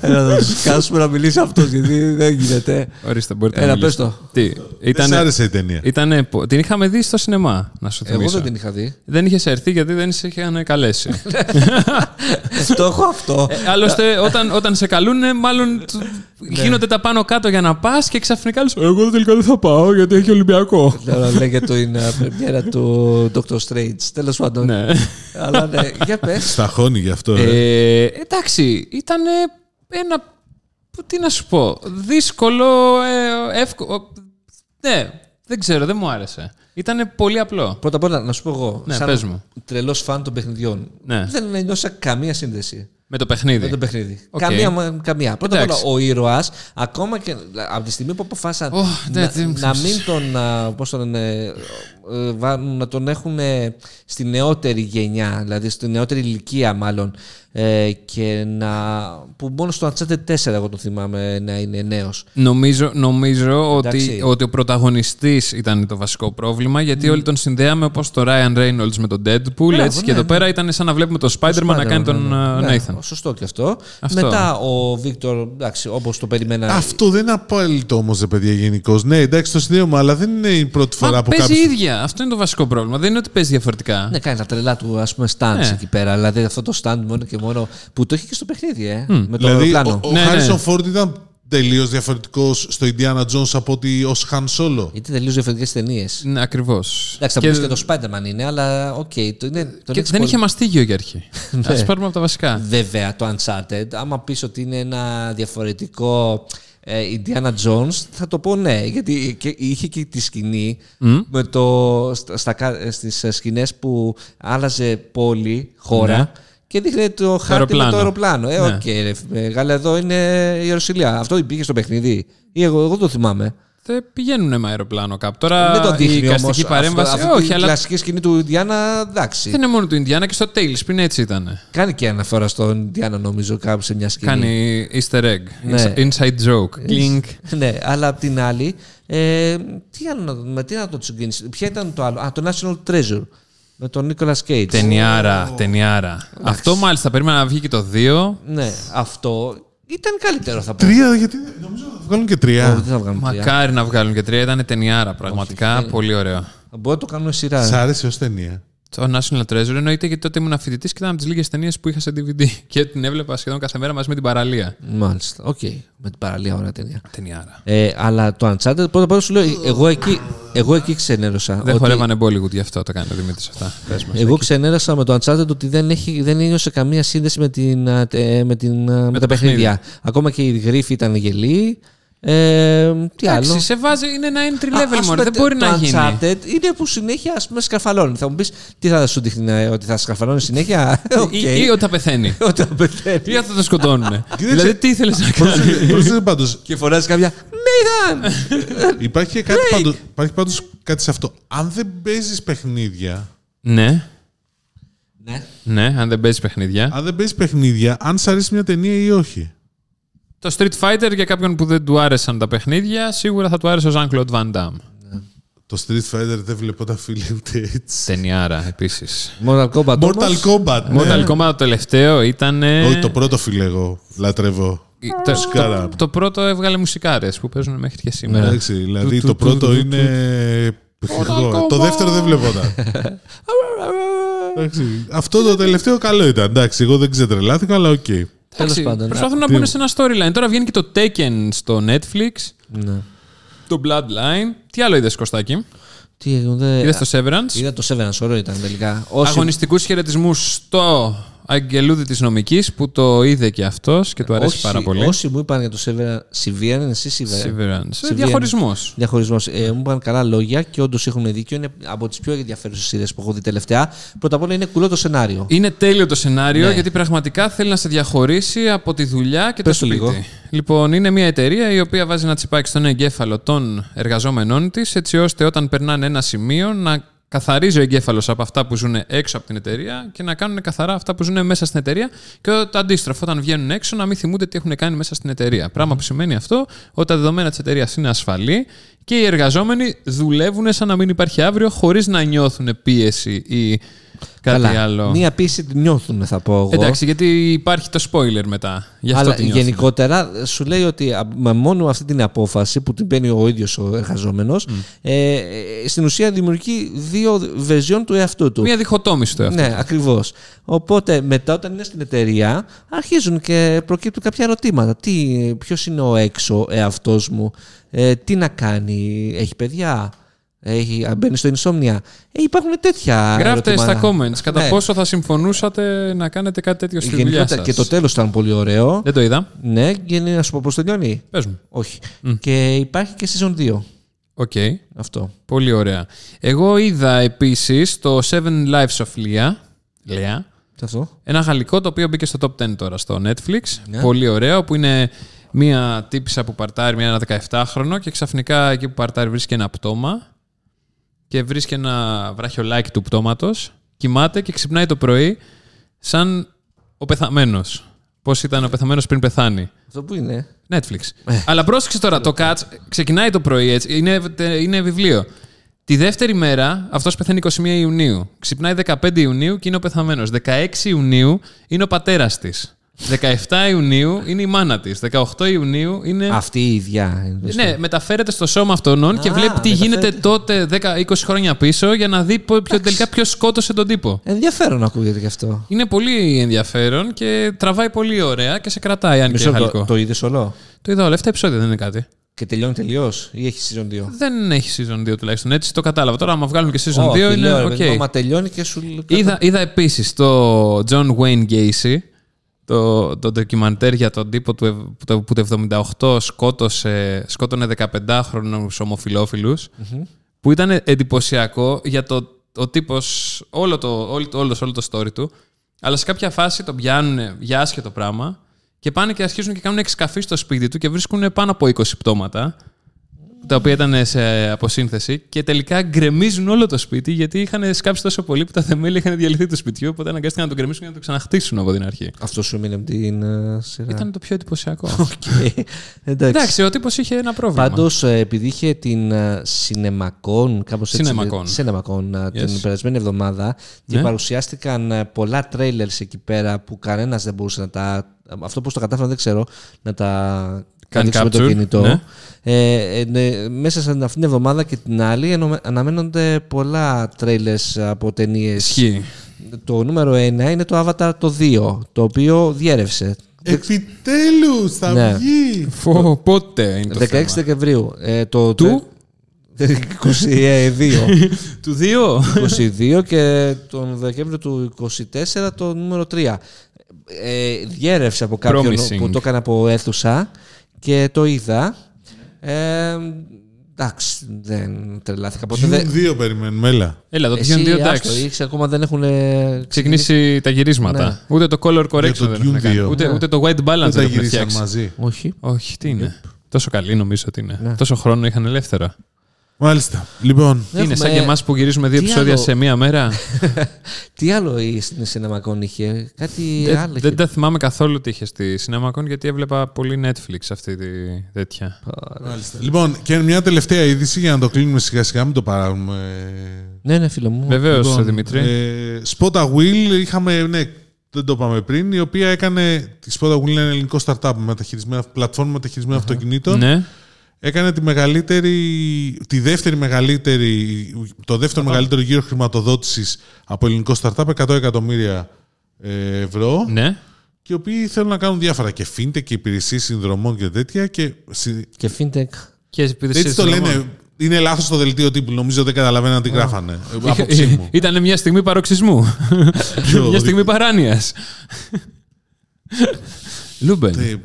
S3: Έλα, να τους κάσουμε να μιλήσει αυτός, γιατί δεν γίνεται.
S1: Ορίστε, μπορείτε
S3: Έλα,
S1: να
S3: πες
S1: μιλήσετε.
S3: το.
S1: Τι,
S2: Δεν
S1: ήταν,
S2: σ' άρεσε η ταινία.
S1: ήτανε πο- την είχαμε δει στο σινεμά, να σου
S3: Εγώ
S1: θυμίσω.
S3: δεν την είχα δει.
S1: Δεν είχες έρθει γιατί δεν σε είχαν καλέσει.
S3: το έχω αυτό.
S1: Ε, Άλλωστε, όταν, όταν σε καλούν, μάλλον του- γίνονται τα πάνω κάτω για να πας και ξαφνικά λες Εγώ τελικά δεν θα πάω γιατί έχει Ολυμπιακό.
S3: Τώρα λέγεται το είναι πρεμιέρα του Dr. Strange. Τέλος πάντων.
S1: ναι.
S3: Αλλά ναι, για πες.
S2: Στα χώνει γι' αυτό. ε.
S1: Ε, εντάξει, ήταν ένα. Τι να σου πω. Δύσκολο, ε, εύκολο. Ναι, δεν ξέρω, δεν μου άρεσε. Ήταν πολύ απλό.
S3: Πρώτα απ' όλα, να σου πω εγώ.
S1: Ναι,
S3: σαν
S1: πες μου.
S3: τρελός φαν των παιχνιδιών.
S1: Ναι.
S3: Δεν ένιωσα καμία σύνδεση.
S1: Με το παιχνίδι.
S3: Με το παιχνίδι.
S1: Οκ.
S3: Καμία. μα- καμία. Πρώτα απ' όλα,
S1: Εντάξει.
S3: ο ήρωας, ακόμα και από τη στιγμή που αποφάσισαν
S1: Ω, ναι,
S3: να,
S1: δεν-
S3: να μην τον. α, Πώς τον λένε, ε, βάλουν, να τον έχουν ε, στη νεότερη γενιά, δηλαδή στη νεότερη ηλικία μάλλον. ε, και να. που μόνο στο Uncharted 4 εγώ τον θυμάμαι να είναι νέος.
S1: Νομίζω, νομίζω ότι,
S3: Εντάξει.
S1: ότι ο πρωταγωνιστής ήταν το βασικό πρόβλημα, γιατί όλοι τον συνδέαμε όπως το Ryan Reynolds με τον Deadpool,
S3: Μπράβο,
S1: έτσι, και
S3: ναι,
S1: εδώ
S3: ναι.
S1: πέρα ήταν σαν να βλέπουμε τον Spider-Man να κάνει τον
S3: ναι,
S1: uh,
S3: ναι.
S1: Nathan.
S3: Ναι, σωστό και αυτό.
S1: Αυτό.
S3: Μετά ο Βίκτορ, εντάξει, όπως το περιμένα.
S2: Αυτό δεν είναι απόλυτο όμως, ρε παιδιά, γενικώ. Ναι, εντάξει, το συνδέομαι, αλλά δεν είναι η πρώτη φορά
S1: Μα
S2: που
S1: παίζει
S2: κάποιο.
S1: ίδια. Αυτό είναι το βασικό πρόβλημα. Δεν είναι ότι παίζει διαφορετικά.
S3: Ναι, κάνει τα τρελά του ας πούμε stunts
S1: Ναι.
S3: εκεί πέρα. Δηλαδή αυτό το stunt μόνο και μόνο που το έχει και στο παιχνίδι, ε, με το
S2: Δηλαδή,
S3: αεροπλάνο.
S2: ο, ο
S1: Ναι, ναι.
S2: Harrison Ford ήταν τελείως διαφορετικός στο Indiana Jones από ότι ως Han Solo.
S3: Γιατί τελείως διαφορετικές ταινίες.
S1: Ναι, Ακριβώς.
S3: Εντάξει, θα πει και το Spider-Man είναι, αλλά οκ. το είναι, τον
S1: και
S3: έχεις
S1: δεν
S3: πολύ-
S1: είχε μαστίγιο για αρχή.
S3: Ναι.
S1: Α πάρουμε από τα βασικά.
S3: Βέβαια, το Uncharted, άμα πεις ότι είναι ένα διαφορετικό ε, Indiana Jones, θα το πω ναι, γιατί και, είχε και τη σκηνή με το, στα, στα, κα- στις σκηνές που άλλαζε πόλη, χώρα
S1: Ναι.
S3: Και δείχνει το χάρτη με
S1: αεροπλάνο.
S3: το αεροπλάνο. Ε,
S1: Ναι.
S3: οκ, ρε, μεγάλα, εδώ είναι η Ιερουσαλήμ. Αυτό υπήρχε στο παιχνίδι. Ή εγώ, εγώ το θυμάμαι.
S1: Δεν πηγαίνουν με αεροπλάνο κάπου. Τώρα
S3: Δεν το
S1: η
S3: δείχνει όμως
S1: καστική
S3: αυτό-
S1: παρέμβαση.
S3: αυτή
S1: όχι,
S3: η
S1: αλλά
S3: κλασική σκηνή του Ιντιάνα, εντάξει.
S1: δεν είναι μόνο του Ινδιάνα και στο TaleSpin έτσι ήταν.
S3: Κάνει και αναφορά στον Ιντιάνα, νομίζω, κάπου σε μια σκηνή.
S1: Κάνει easter egg.
S3: Ναι.
S1: Inside joke. Clink.
S3: ναι, αλλά απ' την άλλη, ε, τι άλλο, να- με τι να το συγκρίνεις. Ποια ήταν το άλλο; Α, το National Treasure. Με τον Nicolas Cage.
S1: Ταινιάρα, ταινιάρα. Αυτό μάλιστα περίμενα να βγει και το 2.
S3: Ναι, αυτό ήταν καλύτερο θα πω.
S2: Τρία, γιατί νομίζω θα βγάλουν και
S3: Όχι,
S2: τρία.
S3: δεν θα βγάλουμε τρία.
S1: Μακάρι να βγάλουν και τρία. Ήταν ταινιάρα. Πραγματικά πολύ ωραίο.
S3: Μπορεί να το κάνουμε σειρά.
S2: Σ' άρεσε ως ταινία.
S1: Το National Treasure εννοείται γιατί τότε ήμουν φοιτητής και ήταν από τις λίγες ταινίες που είχα σε DVD και την έβλεπα σχεδόν κάθε μέρα μαζί με την παραλία.
S3: Μάλιστα. Οκ. Με την παραλία, ωραία ταινία.
S1: Ταινιάρα.
S3: Ε, αλλά το Uncharted, πρώτα απ' όλα σου λέω, εγώ εκεί, εγώ εκεί ξενέρωσα.
S1: Δεν
S3: ότι-
S1: χορεύανε Bollywood γι' αυτό το κάνει ο Δημήτρης αυτά. Πες μας.
S3: Εγώ ξενέρωσα με το Uncharted ότι δεν, έχει, δεν ένιωσα καμία σύνδεση με, την, α, τε- με, την, α, με τα παιχνίδια. Ακόμα και οι γρίφοι ήταν γελοίοι. Ε, τι άλλο;
S1: Εντάξει, σε βάζει, είναι ένα entry
S3: Α,
S1: level
S3: ας
S1: μόνο.
S3: πούμε,
S1: Δεν μπορεί
S3: το
S1: να γίνει.
S3: Uncharted είναι που συνέχεια ας πούμε σκαρφαλώνει. Θα μου πεις τι θα σου δείχνει, ε, ότι θα σκαρφαλώνει συνέχεια; Οκ.
S1: Ή, ή ότι θα πεθαίνει.
S3: Όταν πεθαίνει.
S1: ή ότι θα το σκοτώνουν. δηλαδή, τι ήθελες να κάνεις;
S2: Πρόσεχε πάντως.
S3: Και φωνάζει κάποια. Nathan!
S2: Υπάρχει και κάτι πάντως, υπάρχει πάντως κάτι σε αυτό. Αν δεν παίζεις παιχνίδια,
S1: ναι,
S3: ναι.
S1: ναι, αν δεν παίζεις παιχνίδια.
S2: αν δεν παίζεις παιχνίδια, αν σ' αρέσει μια ταινία ή όχι.
S1: Το Street Fighter για κάποιον που δεν του άρεσαν τα παιχνίδια, σίγουρα θα του άρεσε ο Jean-Claude Van Damme.
S2: Το Street Fighter δεν βλέπω τα φίλε ούτε έτσι.
S1: Ταινιάρα επίσης.
S3: Mortal Kombat.
S2: Mortal
S3: όμως.
S2: Kombat. ναι.
S1: Mortal Kombat το τελευταίο ήταν.
S2: Όχι, το πρώτο φίλε εγώ. Λατρεύω.
S1: το,
S2: Μουσικάρα.
S1: το, το πρώτο έβγαλε μουσικάρες που παίζουν μέχρι και σήμερα.
S2: Εντάξει, δηλαδή
S3: Του,
S2: το
S3: του,
S2: πρώτο
S3: του, του,
S2: είναι. παιχνιδικό. Το δεύτερο δεν βλέπονταν. Εντάξει, Αυτό το τελευταίο καλό ήταν. Εντάξει, εγώ δεν ξετρελάθηκα, αλλά οκ.
S1: Εντάξει,
S3: πάντων.
S1: Προσπαθούν να μπουν σε ένα storyline. Τώρα βγαίνει και το Tekken στο Netflix.
S3: Ναι.
S1: Το Bloodline. Τι άλλο είδες, Κωστάκη;
S3: Τι έγινε.
S1: Είδες το Severance;
S3: Είδα το Severance, ωραίο ήταν τελικά. Όσοι,
S1: Αγωνιστικούς χαιρετισμούς στο Αγγελούδη της Νομικής που το είδε και αυτός και του αρέσει
S3: όσοι-
S1: πάρα πολύ.
S3: Όσοι μου είπαν για το Severance, Severance, εσύ Severance.
S1: Severance.
S3: Severance.
S1: Διαχωρισμός.
S3: Διαχωρισμός. Ε, μου είπαν καλά λόγια και όντως έχουν δίκιο. Είναι από τις πιο ενδιαφέρουσες σειρές που έχω δει τελευταία. Πρώτα απ' όλα είναι κουλό το σενάριο.
S1: Είναι τέλειο το σενάριο
S3: Ναι.
S1: γιατί πραγματικά θέλει να σε διαχωρίσει από τη δουλειά και
S3: Πες
S1: το
S3: το
S1: σπίτι.
S3: λίγο.
S1: Λοιπόν, είναι μια εταιρεία η οποία βάζει ένα τσιπάκι στον εγκέφαλο των εργαζόμενών της, έτσι ώστε όταν περνάνε ένα σημείο να καθαρίζει ο εγκέφαλος από αυτά που ζουν έξω από την εταιρεία και να κάνουν καθαρά αυτά που ζουν μέσα στην εταιρεία. Και το αντίστροφο, όταν βγαίνουν έξω, να μην θυμούνται τι έχουν κάνει μέσα στην εταιρεία. Πράγμα που σημαίνει αυτό ότι τα δεδομένα της εταιρείας είναι ασφαλή και οι εργαζόμενοι δουλεύουν σαν να μην υπάρχει αύριο χωρίς να νιώθουν πίεση ή κάτι
S3: Καλά.
S1: άλλο.
S3: Μία πίεση την νιώθουν, θα πω εγώ.
S1: Εντάξει, γιατί υπάρχει το spoiler μετά. Γι' αυτό
S3: Αλλά
S1: τη νιώθουμε.
S3: γενικότερα σου λέει ότι α, με μόνο αυτή την απόφαση που την παίρνει ο ίδιος ο εργαζόμενος ε, ε, στην ουσία δημιουργεί δύο βερζιόν του εαυτού του.
S1: Μία διχοτόμηση το αυτό.
S3: Ναι, ακριβώς. Οπότε μετά, όταν είναι στην εταιρεία, αρχίζουν και προκύπτουν κάποια ερωτήματα. Ποιος είναι ο έξω εαυτός μου, ε, τι να κάνει, έχει παιδιά, έχει, α, μπαίνει στο insomnia. Ε, υπάρχουν τέτοια.
S1: Γράφτε
S3: ερωτήματα.
S1: στα comments κατά
S3: Ναι.
S1: πόσο θα συμφωνούσατε να κάνετε κάτι τέτοιο στη δουλειά
S3: Γενικότερα
S1: σας.
S3: και το τέλος ήταν πολύ ωραίο.
S1: Δεν το είδα.
S3: Ναι, και να σου πω πώς τελειώνει.
S1: Πες μου.
S3: Όχι. Και υπάρχει και season 2.
S1: Οκ.
S3: Αυτό.
S1: Πολύ ωραία. Εγώ είδα επίσης το Seven Lives of Lea. Lea.
S3: Τι αυτό;
S1: Ένα γαλλικό το οποίο μπήκε στο top 10 τώρα στο Netflix.
S3: Ναι.
S1: Πολύ ωραίο, που είναι μία τύπισσα που παρτάρει μια ένα 17χρονο και ξαφνικά εκεί που παρτάρει βρίσκει ένα πτώμα και βρίσκει ένα βραχιολάκι του πτώματος, κοιμάται και ξυπνάει το πρωί σαν ο πεθαμένος. Πώς ήταν ο πεθαμένος πριν πεθάνει.
S3: Αυτό που είναι.
S1: Netflix. Αλλά πρόσεξε τώρα, το Cats ξεκινάει το πρωί έτσι. Είναι, είναι βιβλίο. Τη δεύτερη μέρα αυτός πεθαίνει 21 Ιουνίου. Ξυπνάει 15 Ιουνίου και είναι ο πεθαμένος. 16 Ιουνίου είναι ο πατέρας της. 17 Ιουνίου είναι η μάνα της. 18 Ιουνίου είναι.
S3: Αυτή η ίδια. είναι το
S1: Ναι, μεταφέρεται στο σώμα αυτών και
S3: Α,
S1: βλέπει τι
S3: μεταφέρεται.
S1: γίνεται τότε 10-20 χρόνια πίσω για να δει πο- ποιο, τελικά ποιος σκότωσε τον τύπο.
S3: Ενδιαφέρον ακούγεται και αυτό.
S1: Είναι πολύ ενδιαφέρον και τραβάει πολύ ωραία και σε κρατάει, αν και
S3: Μισό, το,
S1: γαλλικό. Το,
S3: το είδες όλο;
S1: είδα όλα. 7 επεισόδια δεν είναι κάτι.
S3: Και τελειώνει τελειώ ή έχει season 2.
S1: Δεν έχει season 2 τουλάχιστον. Έτσι το κατάλαβα. Τώρα, άμα βγάλουν και season 2,
S3: Όχι,
S1: είναι
S3: λέω, ρε
S1: οκ.
S3: παιδί μου, Άμα τελειώνει και σου λέει.
S1: Είδα, είδα επίσης το John Wayne Gacy, το, το ντοκιμαντέρ για τον τύπο του, ευ- που το, που το 78 σκότωσε, σκότωνε 15χρονους ομοφυλόφιλους, που ήταν εντυπωσιακό για το ο τύπος, όλο το, όλο, το- όλος, το- όλο το story του, αλλά σε κάποια φάση τον πιάνουν για άσχετο πράγμα και πάνε και αρχίζουν και κάνουν εκσκαφή στο σπίτι του και βρίσκουν πάνω από 20 πτώματα τα οποία ήταν σε αποσύνθεση και τελικά γκρεμίζουν όλο το σπίτι γιατί είχαν σκάψει τόσο πολύ που τα θεμέλια είχαν διαλυθεί του σπιτιού. Οπότε αναγκάστηκαν να το γκρεμίσουν και να το ξαναχτίσουν από την αρχή.
S3: Αυτό σου μείνει από την ε, σειρά.
S1: Ήταν το πιο εντυπωσιακό.
S3: Οκ. Εντάξει.
S1: Εντάξει, ο τύπος είχε ένα πρόβλημα.
S3: Πάντως, επειδή είχε την ε, CinemaCon, κάπως έτσι.
S1: CinemaCon.
S3: CinemaCon, ε, την
S1: Yes.
S3: περασμένη εβδομάδα και
S1: Ναι.
S3: παρουσιάστηκαν ε, πολλά trailers εκεί πέρα που κανένας δεν μπορούσε να τα. Αυτό πώς το κατάφεραν δεν ξέρω. Να τα
S1: Κάνεις
S3: κάνει με το
S1: capture,
S3: κινητό.
S1: ναι.
S3: Ε, ε, ναι, μέσα σε αυτήν την εβδομάδα και την άλλη ενω- αναμένονται πολλά trailers από ταινίες.
S1: Ισχύει.
S3: Το νούμερο 1 είναι το Avatar το 2, το οποίο διέρευσε.
S2: Επιτέλους θα
S3: Ναι.
S2: βγει.
S1: Φω, πότε είναι το
S3: 16
S1: θέμα;
S3: Δεκεμβρίου. Ε, το
S1: Του;
S3: 22.
S1: Του δύο;
S3: 22 και τον Δεκέμβριο του 24 το νούμερο 3. Ε, διέρευσε από κάποιον
S1: Promising.
S3: που το έκανε από αίθουσα και το είδα. Ε, εντάξει, δεν τρελάθηκα ποτέ.
S2: Dune
S3: Δεν-
S2: 2 περιμένουμε, έλα.
S1: Έλα, το
S3: Εσύ,
S1: Dune 2
S3: άστο,
S1: εντάξει.
S3: ήξερε, ακόμα δεν έχουν ε,
S1: Ξεκινήσει τα γυρίσματα.
S3: Ναι.
S1: Ούτε το color correction
S2: το
S1: δεν έχουν
S2: Dune
S1: κάνει.
S2: 2.
S1: Ούτε,
S3: Ναι.
S1: ούτε το white balance
S2: Δεν
S1: δεν
S2: τα
S1: έχουν
S2: γυρίσαν
S1: φτιάξει.
S2: μαζί.
S3: Όχι.
S1: Όχι, τι είναι. Τόσο καλή νομίζω ότι είναι.
S3: Ναι.
S1: Τόσο χρόνο είχαν ελεύθερα.
S2: Μάλιστα. Λοιπόν,
S1: Τι είναι, σαν
S3: Έχουμε-
S1: και εμά που γυρίζουμε δύο
S3: τι
S1: επεισόδια
S3: άλλο-
S1: σε μία μέρα;
S3: Τι άλλο η στην Cinemacon είχε, κάτι
S1: δεν,
S3: άλλο.
S1: δεν
S3: είχε.
S1: τα θυμάμαι καθόλου τι είχε στη Cinemacon γιατί έβλεπα πολύ Netflix αυτή τη τέτοια.
S2: μάλιστα. λοιπόν, και μια τελευταία είδηση για να το κλείνουμε σιγά σιγά, μην το παράγουμε.
S3: Ναι, ναι, φίλο μου.
S1: Βεβαίως,
S2: Λοιπόν,
S1: Δημήτρη.
S2: Ε, Spota Wheel είχαμε, ναι, δεν το είπαμε πριν, η οποία έκανε. Τη Spota Wheel είναι ένα ελληνικό startup με μεταχειρισμένα, πλατφόρμα μεταχειρισμένων αυτοκινήτων.
S1: ναι.
S2: Έκανε τη μεγαλύτερη, τη δεύτερη μεγαλύτερη, το δεύτερο μεγαλύτερο γύρο χρηματοδότησης από ελληνικό startup, 100 εκατομμύρια ε, ευρώ.
S1: ναι.
S2: Και οι οποίοι θέλουν να κάνουν διάφορα και fintech και υπηρεσίες συνδρομών και τέτοια. Και συ-
S3: Και fintech.
S1: Και υπηρεσίες
S2: έτσι το
S1: δρόμων.
S2: λένε. Είναι λάθος το δελτίο τύπου. Νομίζω δεν καταλαβαίναν τι γράφανε. Ε, Άποψή μου.
S1: Ήταν μια στιγμή παροξισμού.
S2: Ποιο;
S1: μια στιγμή παράνοιας. Λούμπεν.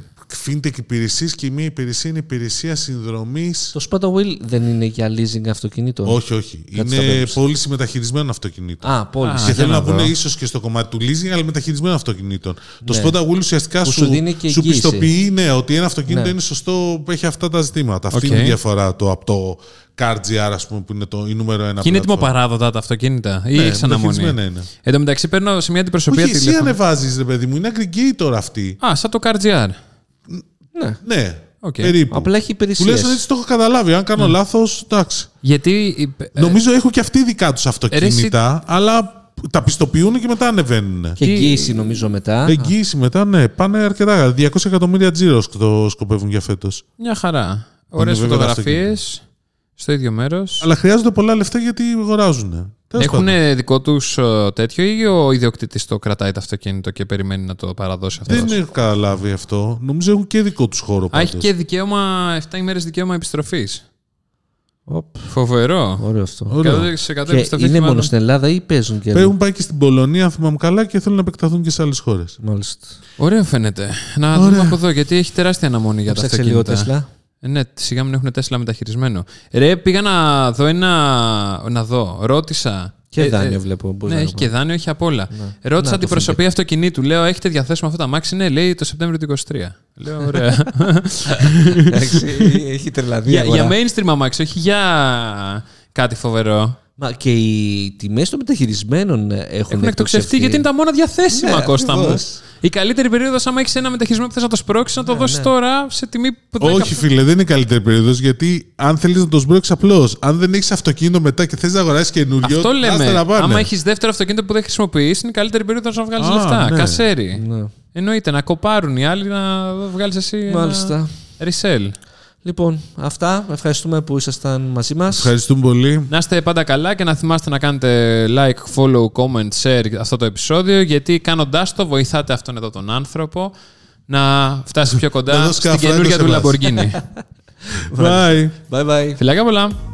S2: Ε, fintech υπηρεσίες και η μία υπηρεσία είναι υπηρεσία συνδρομής.
S3: Το Spota Wheel δεν είναι για leasing αυτοκινήτων;
S2: Όχι, όχι.
S3: Κάτι στα
S2: Είναι
S3: πέμψη.
S2: πώληση μεταχειρισμένων αυτοκινήτων.
S3: Α, πώληση.
S2: Και
S1: Α,
S2: θέλουν
S1: για
S2: να
S1: να
S2: μπουν
S1: δω.
S2: ίσως και στο κομμάτι του leasing, αλλά μεταχειρισμένων αυτοκινήτων. Το
S3: Ναι.
S2: Spota Wheel ουσιαστικά
S3: Που
S2: σου,
S3: σου δίνει και
S2: σου
S3: εγγύηση.
S2: πιστοποιεί ναι, ότι ένα αυτοκίνητο
S3: Ναι.
S2: είναι σωστό, που έχει αυτά τα ζητήματα. Αυτή
S1: Οκ.
S2: είναι η διαφορά το, από το Car.gr, ας πούμε, που είναι το η νούμερο ένα.
S1: Και είναι έτοιμο
S2: πλατφόρμα.
S1: παραδοτέα τα αυτοκίνητα, ή
S2: Ναι,
S1: έχει αναμονή.
S2: μεταχειρισμένα είναι.
S1: Εν τω μεταξύ, παίρνω σε μια αντιπροσωπεία
S2: Όχι, εσύ
S1: τηλέφωνο.
S2: ανεβάζεις, ρε παιδί μου, είναι aggregator αυτή.
S1: Α, σαν το Car.gr.
S3: Ναι.
S2: Ναι,
S1: Οκ.
S2: περίπου.
S3: Απλά έχει
S2: Που λες
S3: υπηρεσίες.
S2: ότι έτσι το έχω καταλάβει. Αν κάνω λάθος, εντάξει.
S1: Γιατί. ε,
S2: Νομίζω έχουν και αυτοί δικά τους αυτοκίνητα, αλλά τα πιστοποιούν και μετά ανεβαίνουν.
S3: Και
S1: Τι-
S3: εγγύηση νομίζω μετά.
S2: Εγγύηση μετά, ναι, πάνε αρκετά. 200 εκατομμύρια τζίρος το σκοπεύουν για φέτος.
S1: Μια χαρά. Ωραίες
S2: βέβαια τα
S1: φωτογραφίε. Στο ίδιο μέρος.
S2: Αλλά χρειάζονται πολλά λεφτά γιατί αγοράζουν.
S1: Έχουν δικό τους τέτοιο ή ο ιδιοκτήτης το κρατάει το αυτοκίνητο και περιμένει να το παραδώσει αυτός;
S2: Δεν έχω καταλάβει αυτό. Νομίζω έχουν και δικό τους χώρο.
S1: Α,
S2: πάντως.
S1: έχει και δικαίωμα 7 ημέρες δικαίωμα επιστροφής.
S3: Οπ,
S1: Φοβερό.
S3: ωραίο αυτό.
S2: Ωραίο.
S1: 100%
S3: Και
S1: επιστροφή
S3: είναι μόνο
S1: θυμάμαι.
S3: στην Ελλάδα ή παίζουν και
S2: Έχουν πάει και στην Πολωνία, αν θυμάμαι καλά, και θέλουν να επεκταθούν και σε άλλες χώρες.
S3: Μάλιστα.
S1: Ωραίο φαίνεται. Να
S2: Ωραία.
S1: δούμε από εδώ γιατί έχει τεράστια αναμονή για τα
S3: Ψάξε λίγο
S1: αυτοκίνητα.
S3: Τέσλα.
S1: Ε, ναι, σιγά μην έχουν Τέσλα μεταχειρισμένο. Ρε, πήγα να δω ένα. Να δω. Ρώτησα
S3: Και
S1: Ε,
S3: δάνειο
S1: ε,
S3: βλέπω. μπορείς
S1: Ναι,
S3: να
S1: έχει
S3: το
S1: και δάνειο, έχει απ' όλα.
S3: Ναι.
S1: Ρώτησα
S3: Να
S1: την
S3: το
S1: προσωπία αυτοκινήτου. Λέω: Έχετε διαθέσιμο αυτό το αμάξι. Ναι, λέει το Σεπτέμβριο του 23. Λέω: Ωραία.
S3: Εντάξει, έχει τρελαδεί.
S1: για,
S3: αγορά.
S1: για mainstream αμάξι, όχι για κάτι φοβερό.
S3: Μα και οι τιμές των μεταχειρισμένων έχουν,
S1: Έχουν εκτοξευτεί γιατί είναι τα μόνα διαθέσιμα,
S3: Ναι,
S1: Κώστα μου.
S3: ακριβώς.
S1: Η καλύτερη περίοδος, άμα έχεις ένα μεταχειρισμένο που θες να το σπρώξεις, να το δώσεις τώρα σε τιμή που δεν
S2: Όχι, φίλε, δεν είναι η καλύτερη περίοδος γιατί αν θέλεις να το σμπρώξει απλώς. Αν δεν έχεις αυτοκίνητο μετά και θες να αγοράσεις καινούριο.
S1: Αυτό
S2: άστα
S1: λέμε.
S2: να πάνε.
S1: Άμα έχεις δεύτερο αυτοκίνητο που δεν χρησιμοποιείς, είναι η καλύτερη περίοδος να βγάλεις
S2: Α,
S1: λεφτά.
S2: ναι.
S1: Κασέρι.
S3: Ναι.
S1: Εννοείται να κοπάρουν οι άλλοι να βγάλεις εσύ. ένα
S3: Μάλιστα.
S1: Resell.
S3: Λοιπόν, αυτά. Ευχαριστούμε που ήσασταν μαζί μας.
S2: Ευχαριστούμε πολύ.
S1: Να είστε πάντα καλά και να θυμάστε να κάνετε like, follow, comment, share αυτό το επεισόδιο γιατί κάνοντάς το βοηθάτε αυτόν εδώ τον άνθρωπο να φτάσει πιο
S2: Να
S1: κοντά
S2: δώσει
S1: στην
S2: κανένα
S1: καινούργια τους
S2: φράγκο σε
S1: Lamborghini.
S2: Bye.
S3: Bye bye.
S1: Φιλάκια πολλά!